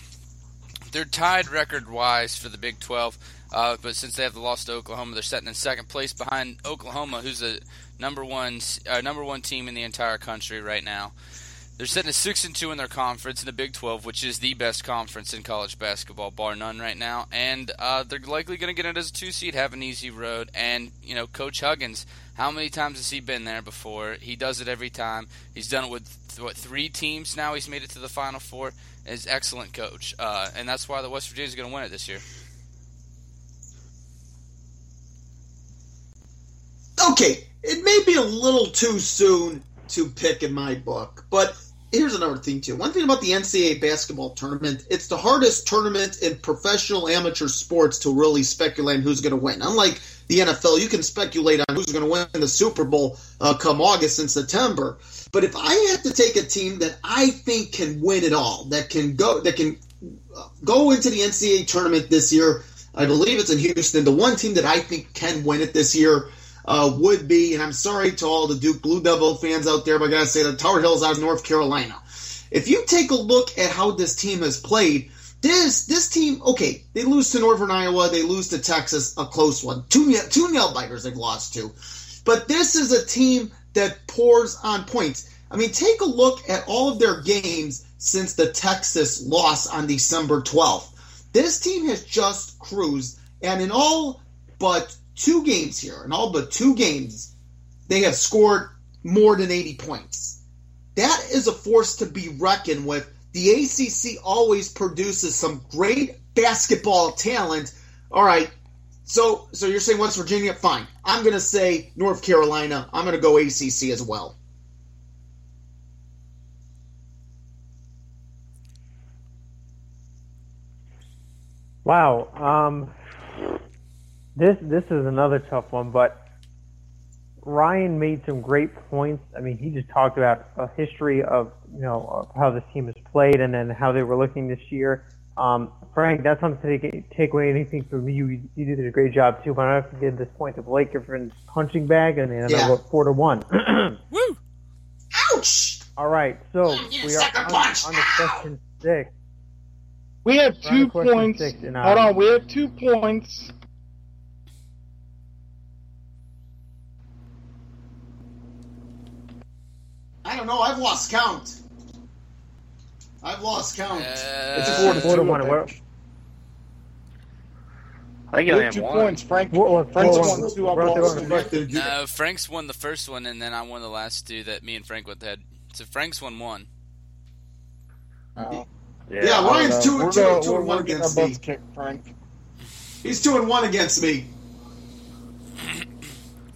they're tied record wise for the Big 12, uh, but since they have the loss to Oklahoma, they're sitting in second place behind Oklahoma, who's a number one uh, number one team in the entire country right now. They're sitting at six and two in their conference in the Big 12, which is the best conference in college basketball, bar none, right now. And uh, they're likely going to get it as a two seed, have an easy road. And you know, Coach Huggins, how many times has he been there before? He does it every time. He's done it with what three teams now. He's made it to the Final Four. Is excellent coach, uh, and that's why the West Virginia is going to win it this year. Okay, it may be a little too soon to pick in my book, but here's another thing too. One thing about the NCAA basketball tournament, it's the hardest tournament in professional amateur sports to really speculate on who's going to win. Unlike the NFL, you can speculate on who's going to win the Super Bowl uh, come August and September. But if I have to take a team that I think can win it all, that can go, that can uh, go into the NCAA tournament this year, I believe it's in Houston. The one team that I think can win it this year uh, would be, and I'm sorry to all the Duke Blue Devil fans out there, but I gotta say the Tar Heels out of North Carolina. If you take a look at how this team has played, this this team, okay, they lose to Northern Iowa, they lose to Texas, a close one. Two two nail biters they've lost to, but this is a team that pours on points. I mean, take a look at all of their games since the Texas loss on December 12th. This team has just cruised, and in all but two games here, in all but two games, they have scored more than 80 points. That is a force to be reckoned with. The ACC always produces some great basketball talent. All right, so so you're saying West Virginia? Fine. I'm going to say North Carolina. I'm going to go ACC as well. Wow. Um, this this is another tough one, but Ryan made some great points. I mean, he just talked about a history of you know of how this team has played and then how they were looking this year. Um, Frank, that's something to take, take away anything from you. You, you did a great job too, but I have to give this point to Blake Griffin's punching bag, and then Yeah. I wrote four to one. [CLEARS THROAT] Woo! Ouch! All right, so we are on, on the question six. We have We're two points. six, and, Hold on, we have two points. Don't know. I've lost count. I've lost count. it's Uh, four to Four to one. We're- I think We you have have two one. points. Frank, Four- four- Frank's four- won two. I've we're on to lost two. Connected. No, Frank's won the first one, and then I won the last two that me and Frank would had. So Frank's won one. Oh. Yeah, Ryan's Uh, two and two, gonna- two we're- and one against me. butts kicked, Frank. He's two and one against me.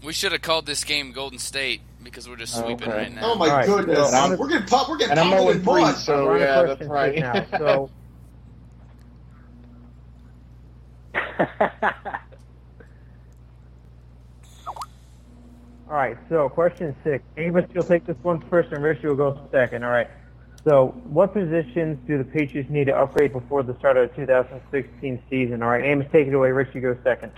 We should have called this game Golden State because we're just oh, sweeping Okay. right now. Oh my All right, goodness! so I'm- we're getting pop. We're getting And I'm pummeled in 3, so we're on to yeah, that's right. now. So. [LAUGHS] All right, so question six. Amos, you'll take this one first, and Richie will go second. All right. So, what positions do the Patriots need to upgrade before the start of the 2016 season? All right, Amos, take it away. Richie goes second.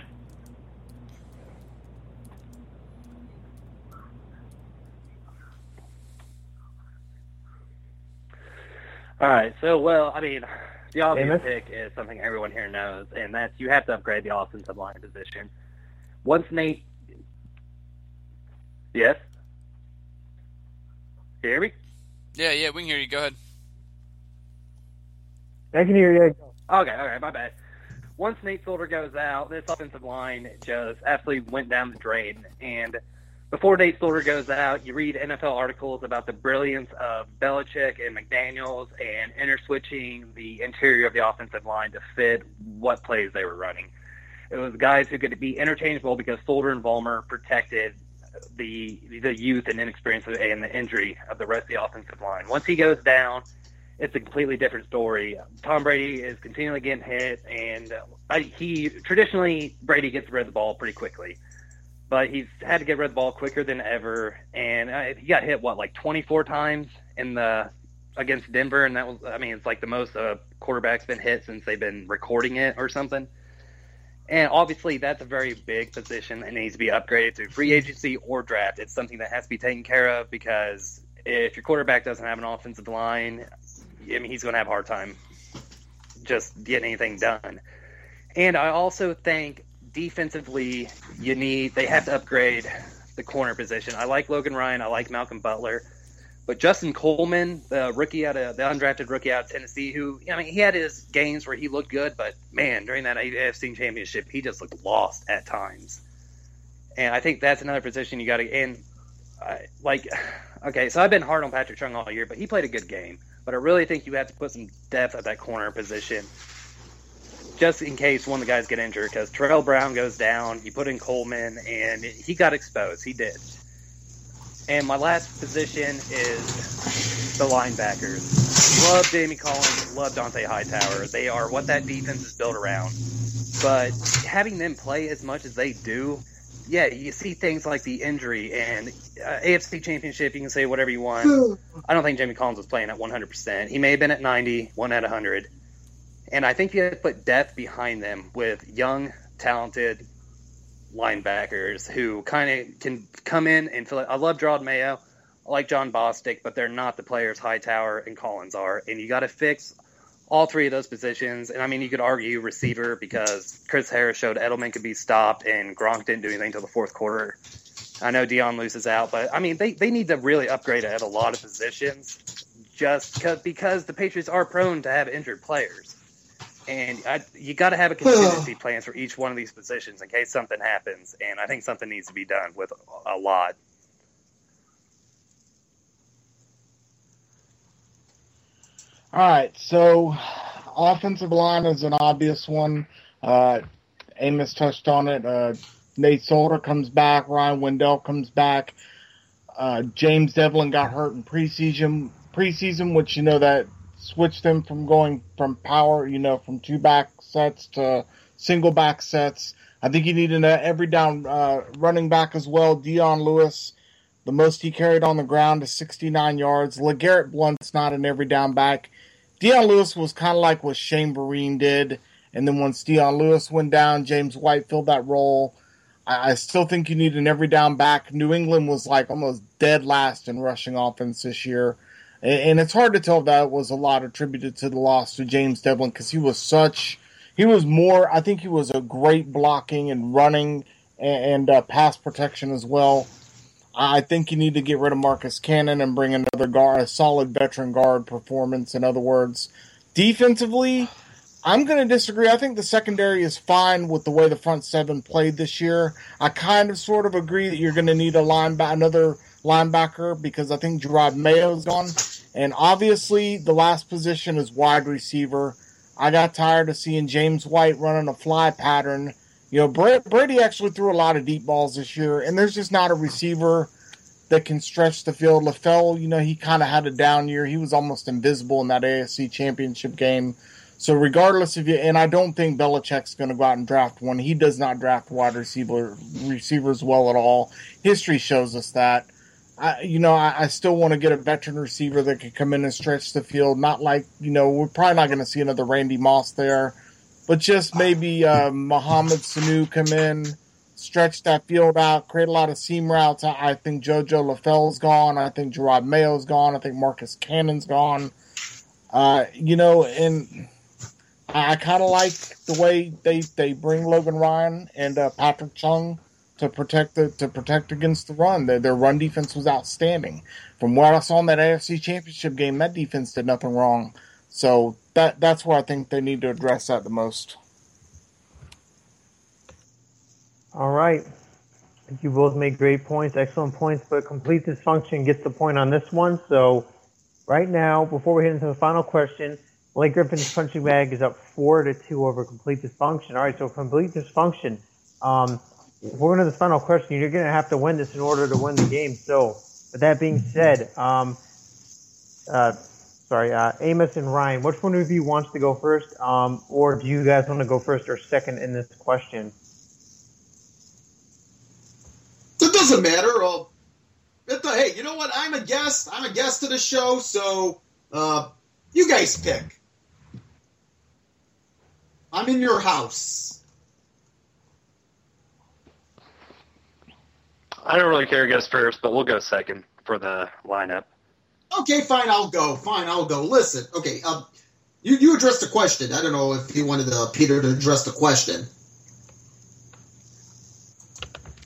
All right. So, well, I mean, the obvious Amos? pick is something everyone here knows, and that's you have to upgrade the offensive line position. Once Nate, yes, you hear me? Yeah, yeah, we can hear you. Go ahead. I can hear you. Okay, all right, my bad. Once Nate Solder goes out, this offensive line just absolutely went down the drain. And before Nate Solder goes out, you read NFL articles about the brilliance of Belichick and McDaniels and interswitching the interior of the offensive line to fit what plays they were running. It was guys who could be interchangeable because Solder and Vollmer protected the the youth and inexperience of- and the injury of the rest of the offensive line. Once he goes down, it's a completely different story. Tom Brady is continually getting hit, and uh, he traditionally Brady gets rid of the ball pretty quickly, but he's had to get rid of the ball quicker than ever, and uh, he got hit what like 24 times in the against Denver, and that was I mean it's like the most a quarterback's been hit since they've been recording it or something. And obviously, that's a very big position that needs to be upgraded through free agency or draft. It's something that has to be taken care of because if your quarterback doesn't have an offensive line, I mean, he's going to have a hard time just getting anything done. And I also think defensively, you need they have to upgrade the corner position. I like Logan Ryan, I like Malcolm Butler, but Justin Coleman, the rookie out of the undrafted rookie out of Tennessee, who I mean, he had his games where he looked good, but man, during that AFC Championship, he just looked lost at times. And I think that's another position you got to. And I, like, [SIGHS] okay, so I've been hard on Patrick Chung all year, but he played a good game. But I really think you have to put some depth at that corner position, just in case one of the guys get injured. Because Tarell Brown goes down, you put in Coleman, and he got exposed. He did. And my last position is the linebackers. Love Jamie Collins, love Dont'a Hightower. They are what that defense is built around. But having them play as much as they do, yeah, you see things like the injury and uh, AFC Championship. You can say whatever you want. I don't think Jamie Collins was playing at 100%. He may have been at 90, one at 100. And I think you have to put depth behind them with young, talented linebackers who kind of can come in and fill it. I love Jerod Mayo. I like John Bostic, but they're not the players Hightower and Collins are. And you got to fix all three of those positions. And I mean, you could argue receiver because Chris Harris showed Edelman could be stopped and Gronk didn't do anything until the fourth quarter. I know Dion Lewis out, but I mean, they, they need to really upgrade at a lot of positions just because the Patriots are prone to have injured players. And I, you got to have a contingency plan for each one of these positions in case something happens. And I think something needs to be done with a lot. All right, so offensive line is an obvious one. Uh, Amos touched on it. Uh, Nate Solder comes back. Ryan Wendell comes back. Uh, James Develin got hurt in preseason, preseason, which you know that switched them from going from power, you know, from two back sets to single back sets. I think you need an every down uh, running back as well. Dion Lewis, the most he carried on the ground is 69 yards. LeGarrette Blunt's not an every down back. Dion Lewis was kind of like what Shane Vereen did. And then once Dion Lewis went down, James White filled that role. I, I still think you need an every down back. New England was like almost dead last in rushing offense this year. And, it's hard to tell if that was a lot attributed to the loss to James Develin because he was such, he was more, I think he was a great blocking and running and, and uh, pass protection as well. I think you need to get rid of Marcus Cannon and bring another guard, a solid veteran guard performance. In other words, defensively, I'm going to disagree. I think the secondary is fine with the way the front seven played this year. I kind of sort of agree that you're going to need a linebacker, another linebacker, because I think Jerod Mayo's gone. And obviously, the last position is wide receiver. I got tired of seeing James White running a fly pattern you know, Brady actually threw a lot of deep balls this year, and there's just not a receiver that can stretch the field. LaFell, you know, he kind of had a down year. He was almost invisible in that AFC championship game. So regardless of you, and I don't think Belichick's going to go out and draft one. He does not draft wide receiver receivers well at all. History shows us that. I, you know, I, I still want to get a veteran receiver that can come in and stretch the field. Not like, you know, we're probably not going to see another Randy Moss there but just maybe uh, Mohamed Sanu come in, stretch that field out, create a lot of seam routes. I, I think JoJo LaFell's gone. I think Jerod Mayo's gone. I think Marcus Cannon's gone. Uh, you know, and I, I kind of like the way they, they bring Logan Ryan and uh, Patrick Chung to protect the to protect against the run. Their, their run defense was outstanding. From what I saw in that AFC Championship game, that defense did nothing wrong. So that that's where I think they need to address that the most. All right. You both made great points, excellent points, but complete dysfunction gets the point on this one. So, right now, before we head into the final question, Blake Griffin's punching bag is up four to two over complete dysfunction. All right, so complete dysfunction. Um, we're going to the final question. You're going to have to win this in order to win the game. So, with that being said, um, uh, sorry, uh, Amos and Ryan, which one of you wants to go first? Um, or do you guys want to go first or second in this question? It doesn't matter. It, hey, you know what? I'm a guest. I'm a guest of the show, so uh, you guys pick. I'm in your house. I don't really care who goes first, but we'll go second for the lineup. Okay, fine, I'll go. Fine, I'll go. Listen, okay, um, you you addressed the question. I don't know if you wanted uh, Peter to address the question.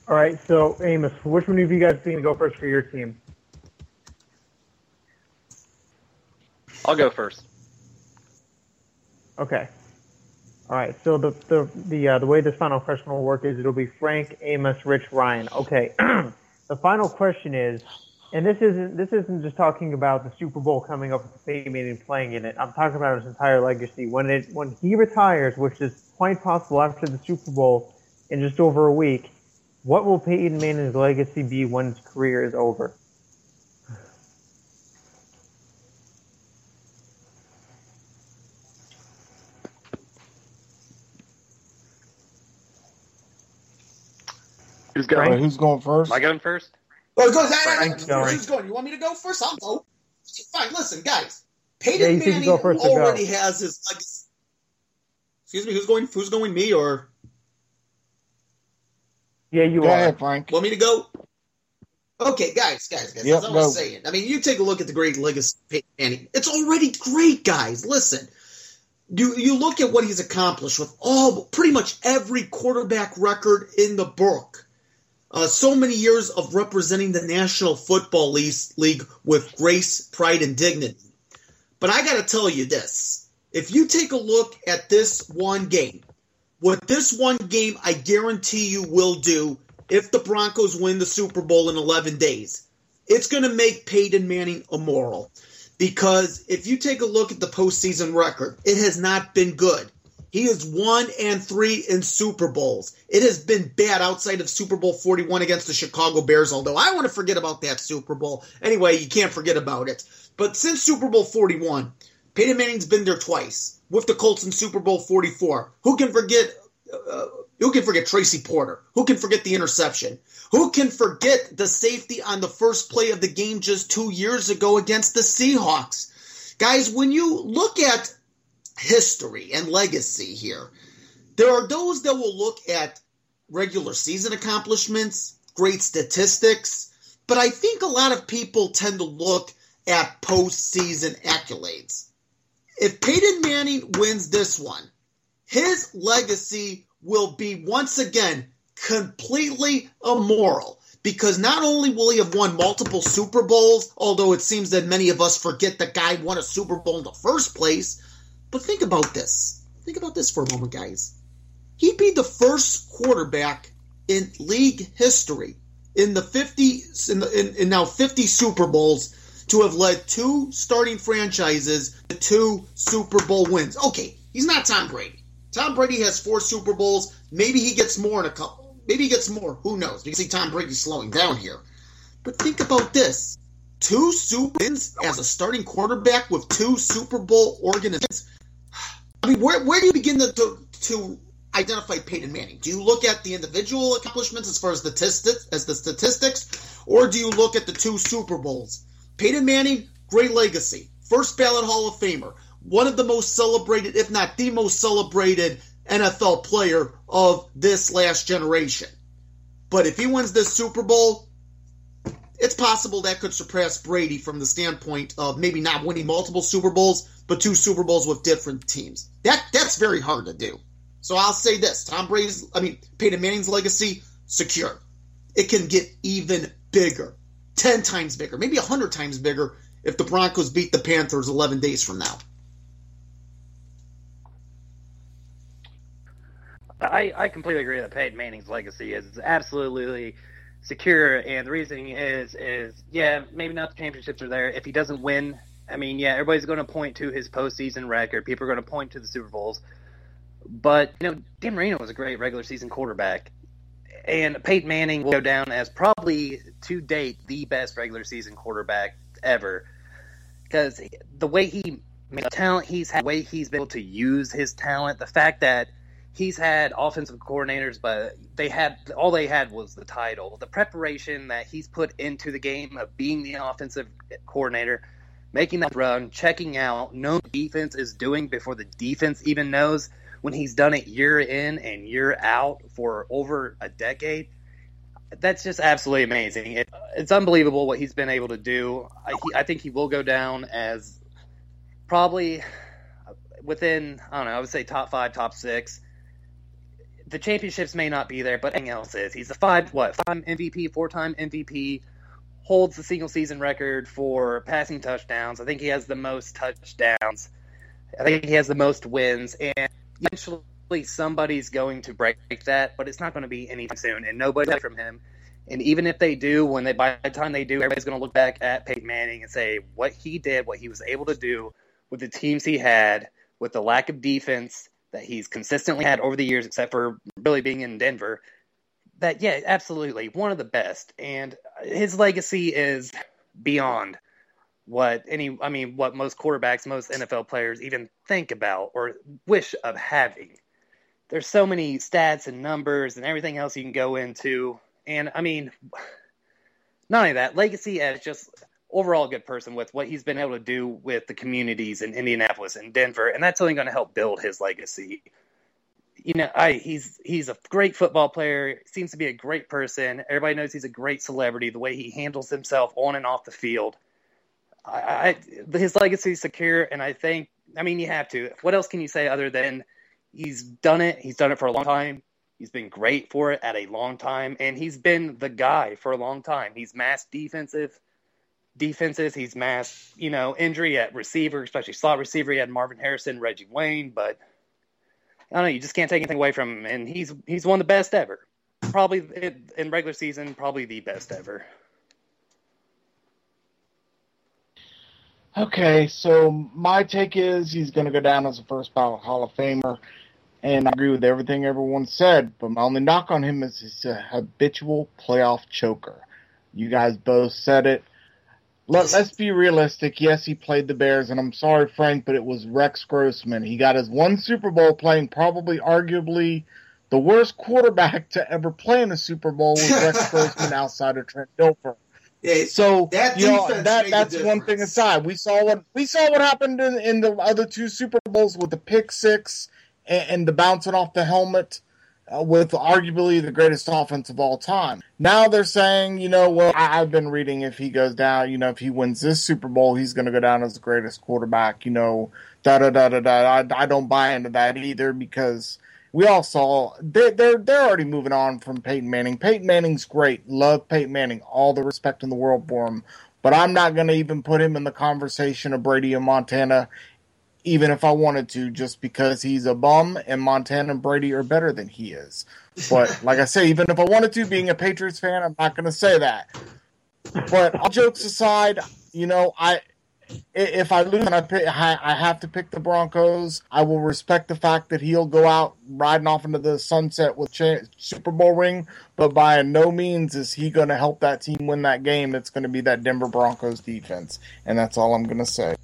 All right, so Amos, which one of you guys going to go first for your team? I'll go first. Okay. All right. So the the the uh, the way this final question will work is it'll be Frank, Amos, Rich, Ryan. Okay. [CLEARS THROAT] the final question is, and this isn't this isn't just talking about the Super Bowl coming up with Peyton Manning playing in it. I'm talking about his entire legacy. When it when he retires, which is quite possible after the Super Bowl in just over a week, what will Peyton Manning's legacy be when his career is over? Who's going? who's going first? Am I going first? Oh, go, Frank's going. Who's going? You want me to go first? I'll go. Fine. Listen, guys. Peyton yeah, Manning already has his legacy. Excuse me. Who's going? Who's going? Me or? Yeah, you Go are. ahead, Frank. Want me to go? Okay, guys, guys, guys. Yep, as I was go. saying, I mean, you take a look at the great legacy of Peyton Manning. It's already great, guys. Listen, you you look at what he's accomplished with all pretty much every quarterback record in the book. Uh, so many years of representing the National Football League with grace, pride, and dignity. But I got to tell you this: if you take a look at this one game, what this one game I guarantee you will do if the Broncos win the Super Bowl in 11 days, it's going to make Peyton Manning immoral. Because if you take a look at the postseason record, it has not been good. He is one and three in Super Bowls. It has been bad outside of Super Bowl 41 against the Chicago Bears, although I want to forget about that Super Bowl. Anyway, you can't forget about it. But since Super Bowl 41, Peyton Manning's been there twice with the Colts in Super Bowl 44. Who can forget? Uh, who can forget Tracy Porter? Who can forget the interception? Who can forget the safety on the first play of the game just two years ago against the Seahawks? Guys, when you look at history and legacy here, there are those that will look at regular season accomplishments, great statistics, but I think a lot of people tend to look at postseason accolades. If Peyton Manning wins this one, his legacy will be once again completely immoral because not only will he have won multiple Super Bowls, although it seems that many of us forget the guy won a Super Bowl in the first place, but think about this. Think about this for a moment, guys. He'd be the first quarterback in league history in the 50 in, the, in, in now 50 Super Bowls to have led two starting franchises to two Super Bowl wins. Okay, he's not Tom Brady. Tom Brady has four Super Bowls. Maybe he gets more in a couple Maybe he gets more. Who knows? You can see Tom Brady slowing down here. But think about this. Two Super wins as a starting quarterback with two Super Bowl organizations. I mean, where, where do you begin to, to, to identify Peyton Manning? Do you look at the individual accomplishments as far as the statistics, as the statistics, or do you look at the two Super Bowls? Peyton Manning, great legacy, first ballot Hall of Famer, one of the most celebrated, if not the most celebrated NFL player of this last generation. But if he wins this Super Bowl, it's possible that could surpass Brady from the standpoint of maybe not winning multiple Super Bowls, but two Super Bowls with different teams. That that's very hard to do. So I'll say this: Tom Brady's, I mean Peyton Manning's legacy secure. It can get even bigger, ten times bigger, maybe hundred times bigger if the Broncos beat the Panthers eleven days from now. I, I completely agree that Peyton Manning's legacy is absolutely secure, and the reason is is yeah, maybe not the championships are there. If he doesn't win, I mean, yeah, everybody's going to point to his postseason record. People are going to point to the Super Bowls, but you know, Dan Marino was a great regular season quarterback, and Peyton Manning will go down as probably to date the best regular season quarterback ever because the way he the talent he's had, the way he's been able to use his talent, the fact that he's had offensive coordinators, but they had all they had was the title. The preparation that he's put into the game of being the offensive coordinator, making that run, checking out, knowing defense is doing before the defense even knows. When he's done it year in and year out for over a decade, that's just absolutely amazing. It, it's unbelievable what he's been able to do. I, he, I think he will go down as probably within I don't know. I would say top five, top six the championships may not be there, but anything else is. He's a five what five MVP, four time MVP, holds the single season record for passing touchdowns. I think he has the most touchdowns. I think he has the most wins, and eventually somebody's going to break that, but it's not going to be anytime soon, and nobody from him. And even if they do, when they by the time they do, everybody's going to look back at Peyton Manning and say what he did, what he was able to do with the teams he had, with the lack of defense that he's consistently had over the years, except for really being in Denver. That yeah, absolutely one of the best, and his legacy is beyond what any I mean what most quarterbacks, most NFL players even think about or wish of having. There's so many stats and numbers and everything else you can go into, and I mean, not only that, legacy as just overall good person with what he's been able to do with the communities in Indianapolis and Denver, and that's only going to help build his legacy. You know, I he's he's a great football player. Seems to be a great person. Everybody knows he's a great celebrity. The way he handles himself on and off the field, I, I his legacy is secure, and I think I mean, you have to. What else can you say other than he's done it? He's done it for a long time. He's been great for it at a long time, and he's been the guy for a long time. He's mass defensive defenses. He's mass, you know, injury at receiver, especially slot receiver. He had Marvin Harrison, Reggie Wayne, but I don't know. You just can't take anything away from him, and he's he's one of the best ever. Probably in regular season, probably the best ever. Okay, so my take is he's going to go down as a first Hall of Famer, and I agree with everything everyone said. But my only knock on him is he's a habitual playoff choker. You guys both said it. Let, us be realistic. Yes, he played the Bears, and I'm sorry, Frank, but it was Rex Grossman. He got his one Super Bowl playing probably, arguably, the worst quarterback to ever play in a Super Bowl was Rex [LAUGHS] Grossman outside of Trent Dilfer. Yeah, so that you know that that's one thing aside. We saw what we saw what happened in, in the other two Super Bowls with the pick six and, and the bouncing off the helmet Uh, with arguably the greatest offense of all time. Now they're saying, you know, well, I, have been reading if he goes down, you know, if he wins this Super Bowl, he's going to go down as the greatest quarterback. You know, da da da da da. I, I don't buy into that either because we all saw they, they're they're already moving on from Peyton Manning. Peyton Manning's great. Love Peyton Manning. All the respect in the world for him. But I'm not going to even put him in the conversation of Brady and Montana, even if I wanted to, just because he's a bum and Montana and Brady are better than he is. But [LAUGHS] like I say, even if I wanted to, being a Patriots fan, I'm not going to say that. But all jokes aside, you know, I if I lose and I pick, I have to pick the Broncos, I will respect the fact that he'll go out riding off into the sunset with Super Bowl ring. But by no means is he going to help that team win that game. It's going to be that Denver Broncos defense, and that's all I'm going to say.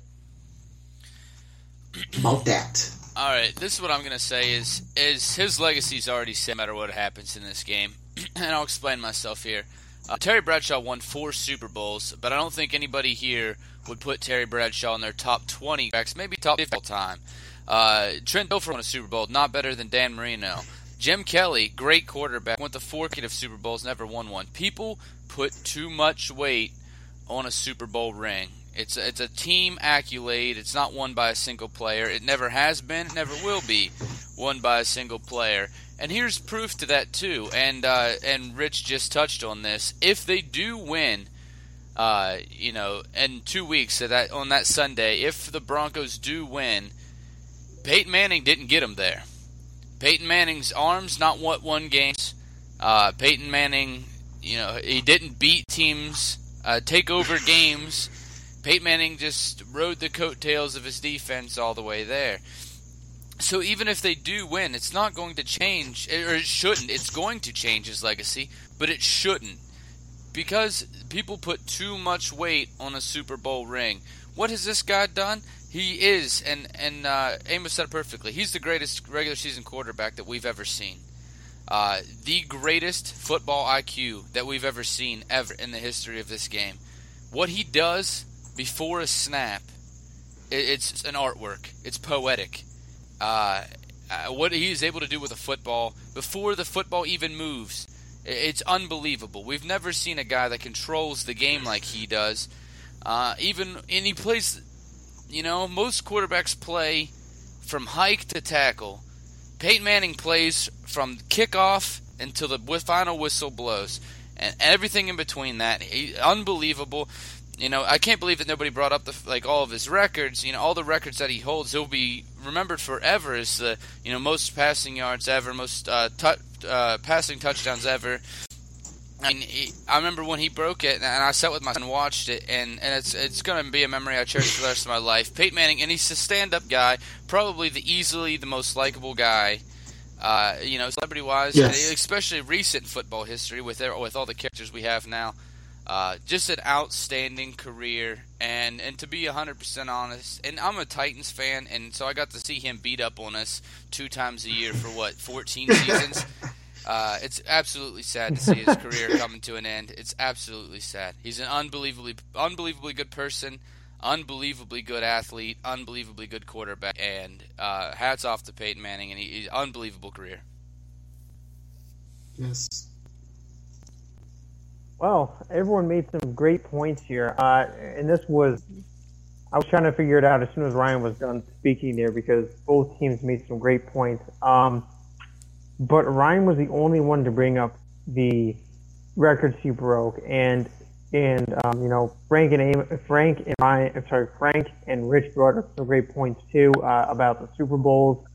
About that. All right, this is what I'm going to say: is is his legacy's already set, no matter what happens in this game, [CLEARS THROAT] and I'll explain myself here. Uh, Terry Bradshaw won four Super Bowls, but I don't think anybody here would put Terry Bradshaw in their top 20 backs, maybe top 50 all time. Uh, Trent Dilfer won a Super Bowl, not better than Dan Marino. Jim Kelly, great quarterback, went the four of Super Bowls, never won one. People put too much weight on a Super Bowl ring. It's a, it's a team accolade. It's not won by a single player. It never has been. It never will be won by a single player. And here's proof to that too. And uh, and Rich just touched on this. If they do win uh, you know, in two weeks, so that on that Sunday, if the Broncos do win, Peyton Manning didn't get him there. Peyton Manning's arms not what won games. Uh, Peyton Manning, you know, he didn't beat teams, uh, take over games. Peyton Manning just rode the coattails of his defense all the way there. So even if they do win, it's not going to change, or it shouldn't. It's going to change his legacy, but it shouldn't because people put too much weight on a Super Bowl ring. What has this guy done? He is, and and uh, Amos said it perfectly. He's the greatest regular season quarterback that we've ever seen. Uh, the greatest football IQ that we've ever seen ever in the history of this game. What he does before a snap, it, it's an artwork. It's poetic. Uh, uh what he is able to do with a football before the football even moves it's unbelievable. We've never seen a guy that controls the game like he does. Uh, even and he plays. You know, most quarterbacks play from hike to tackle. Peyton Manning plays from kickoff until the final whistle blows, and everything in between that. He, unbelievable. You know, I can't believe that nobody brought up the like all of his records. You know, all the records that he holds, he'll be remembered forever as the you know most passing yards ever, most uh, uh, passing touchdowns ever. I mean, he, I remember when he broke it, and I sat with my son and watched it, and, and it's it's going to be a memory I cherish for the rest of my life. Peyton Manning, and he's a stand-up guy, probably the easily the most likable guy, uh, you know, celebrity-wise, yes. especially recent football history with with all the characters we have now. Uh, just an outstanding career, and and to be 100% honest, and I'm a Titans fan, and so I got to see him beat up on us two times a year for what 14 [LAUGHS] seasons. Uh, it's absolutely sad to see his career [LAUGHS] coming to an end. It's absolutely sad. He's an unbelievably, unbelievably good person, unbelievably good athlete, unbelievably good quarterback, and uh, hats off to Peyton Manning and he, he's unbelievable career. Yes. Well, everyone made some great points here, uh, and this was I was trying to figure it out as soon as Ryan was done speaking there because both teams made some great points. Um, but Ryan was the only one to bring up the records he broke, and and um, you know Frank and Amy, Frank and Ryan, I'm sorry, Frank and Rich brought up some great points too uh, about the Super Bowls,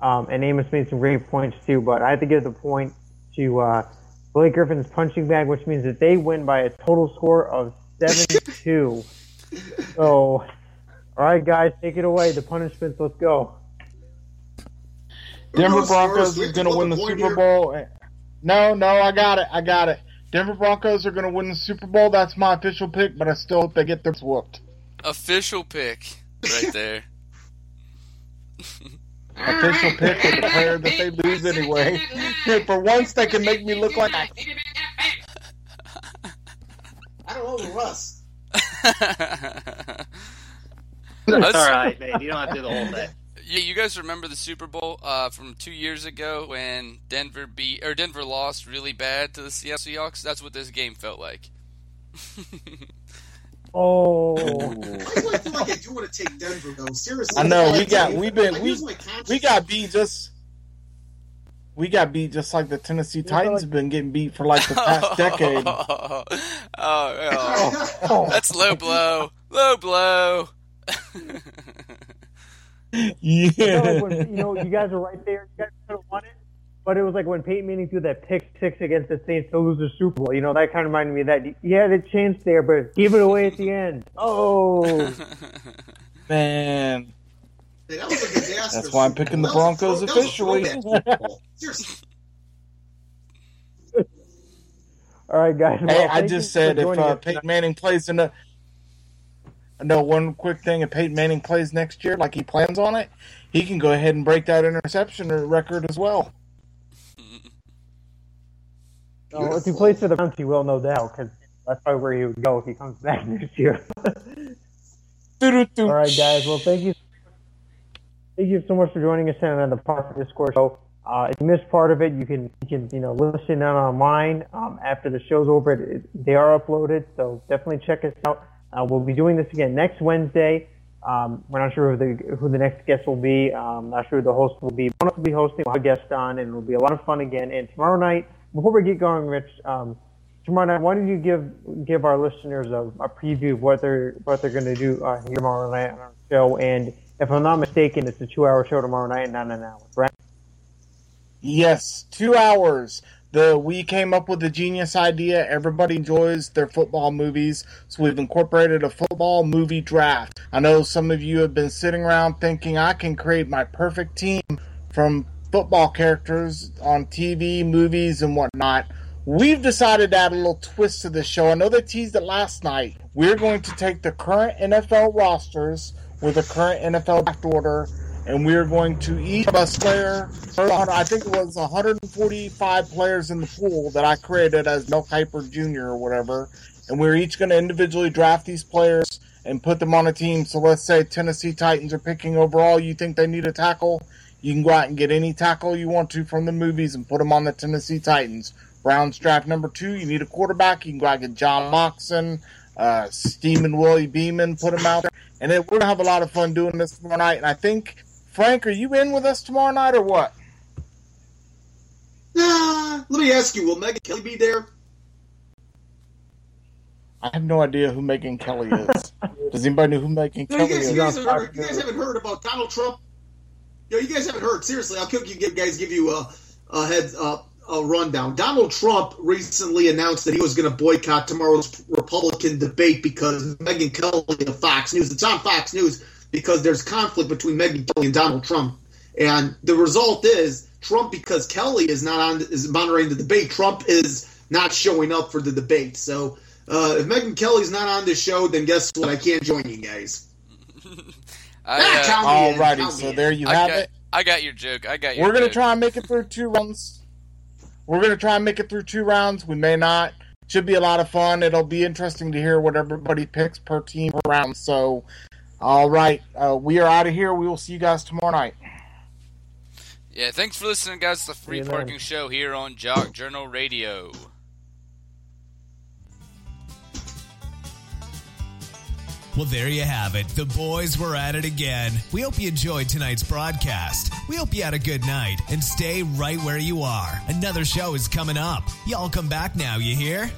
um, and Amos made some great points too. But I have to give the point to uh, Blake Griffin's punching bag, which means that they win by a total score of seven two. [LAUGHS] So, all right, guys, take it away. The punishments. Let's go. Denver Broncos first? Are going to win the coin Super here? Bowl. No, no, I got it. I got it. Denver Broncos are going to win the Super Bowl. That's my official pick, but I still hope they get their whooped. Official pick right there. [LAUGHS] Official pick with the player that they [LAUGHS] lose anyway. [LAUGHS] For once, they can make me look like I I don't know, Russ. It's all right, man. You don't have to do the whole thing. Yeah, you guys remember the Super Bowl uh, from two years ago when Denver beat or Denver lost really bad to the Seattle Seahawks? That's what this game felt like. [LAUGHS] Oh, Why do I feel like I do want to take Denver though? Seriously, I know we got we've been we use my conscience. we got beat just we got beat just like the Tennessee Titans have been getting beat for like the past [LAUGHS] decade. oh, oh, that's low blow, low blow. [LAUGHS] You know, Yeah. you know, you guys are right there. You guys could have won it, but it was like when Peyton Manning threw that pick six against the Saints to lose the Super Bowl. You know, that kind of reminded me of that. You had a chance there, but give it away at the end. Oh, [LAUGHS] Man, Hey, that was a disaster. that's why I'm picking the That was a Broncos that was a officially. throwback Super Bowl. Seriously. [LAUGHS] all right, guys. Well, Hey, I just said if joining uh, Peyton. Manning plays in the no one quick thing, if Peyton Manning plays next year like he plans on it, he can go ahead and break that interception record as well. Oh, if he plays for the Browns, he will, no doubt, because that's probably where he would go if he comes [LAUGHS] back next year. All right, guys. Well, thank you. Thank you so much for joining us on the PARR for Discourse show. Uh, if you missed part of it, you can you can you know listen in online um, after the show's over. It, it- they are uploaded, so definitely check us out. Uh, we'll be doing this again next Wednesday. Um, we're not sure who the who the next guest will be. Um, not sure who the host will be. One will be hosting. We'll have a guest on, and it'll be a lot of fun again. And tomorrow night, before we get going, Rich, um, tomorrow night, why don't you give give our listeners a, a preview of what they're what they're going to do uh, here tomorrow night on our show? And if I'm not mistaken, it's a two-hour show tomorrow night, not an hour, right? Yes, two hours. The we came up with a genius idea. Everybody enjoys their football movies, so we've incorporated a football movie draft. I know some of you have been sitting around thinking I can create my perfect team from football characters on TV, movies, and whatnot. We've decided to add a little twist to this show. I know they teased it last night. We're going to take the current NFL rosters with the current NFL draft order and we are going to each of us player. I think it was 145 players in the pool that I created as Mel Kiper Jr. or whatever, and we're each going to individually draft these players and put them on a team. So let's say Tennessee Titans are picking overall. You think they need a tackle? You can go out and get any tackle you want to from the movies and put them on the Tennessee Titans. Browns draft number two. You need a quarterback. You can go out and get John Moxon, uh, Steamin' Willie Beamen, put them out there. And then we're gonna have a lot of fun doing this tomorrow night. And I think Frank, are you in with us tomorrow night or what? Nah, let me ask you, will Megyn Kelly be there? I have no idea who Megyn Kelly is. [LAUGHS] Does anybody know who Megyn No, Kelly you, guys, is? you, guys heard, you guys haven't heard about Donald Trump? Yo, you guys haven't heard. Seriously, I'll give you guys give you a, a heads up a rundown. Donald Trump recently announced that he was going to boycott tomorrow's Republican debate because Megyn Kelly of Fox News. It's on Fox News because there's conflict between Megyn Kelly and Donald Trump, and the result is Trump because Kelly is not on is monitoring the debate. Trump is not showing up for the debate. So uh, if Megyn Kelly's not on the show, then guess what? I can't join you guys. [LAUGHS] I, uh, count me in, Alrighty, so there you I have got, it. I got your joke. I got your We're gonna joke. try and make it through two rounds. We're gonna try and make it through two rounds. We may not. Should be a lot of fun. It'll be interesting to hear what everybody picks per team per round. So, all right, uh, we are out of here. We will see you guys tomorrow night. Yeah, thanks for listening, guys. to The Free See you then. PARRking Show here on Jock Journal Radio. Well, there you have it. The boys were at it again. We hope you enjoyed tonight's broadcast. We hope you had a good night and stay right where you are. Another show is coming up. Y'all come back now, you hear?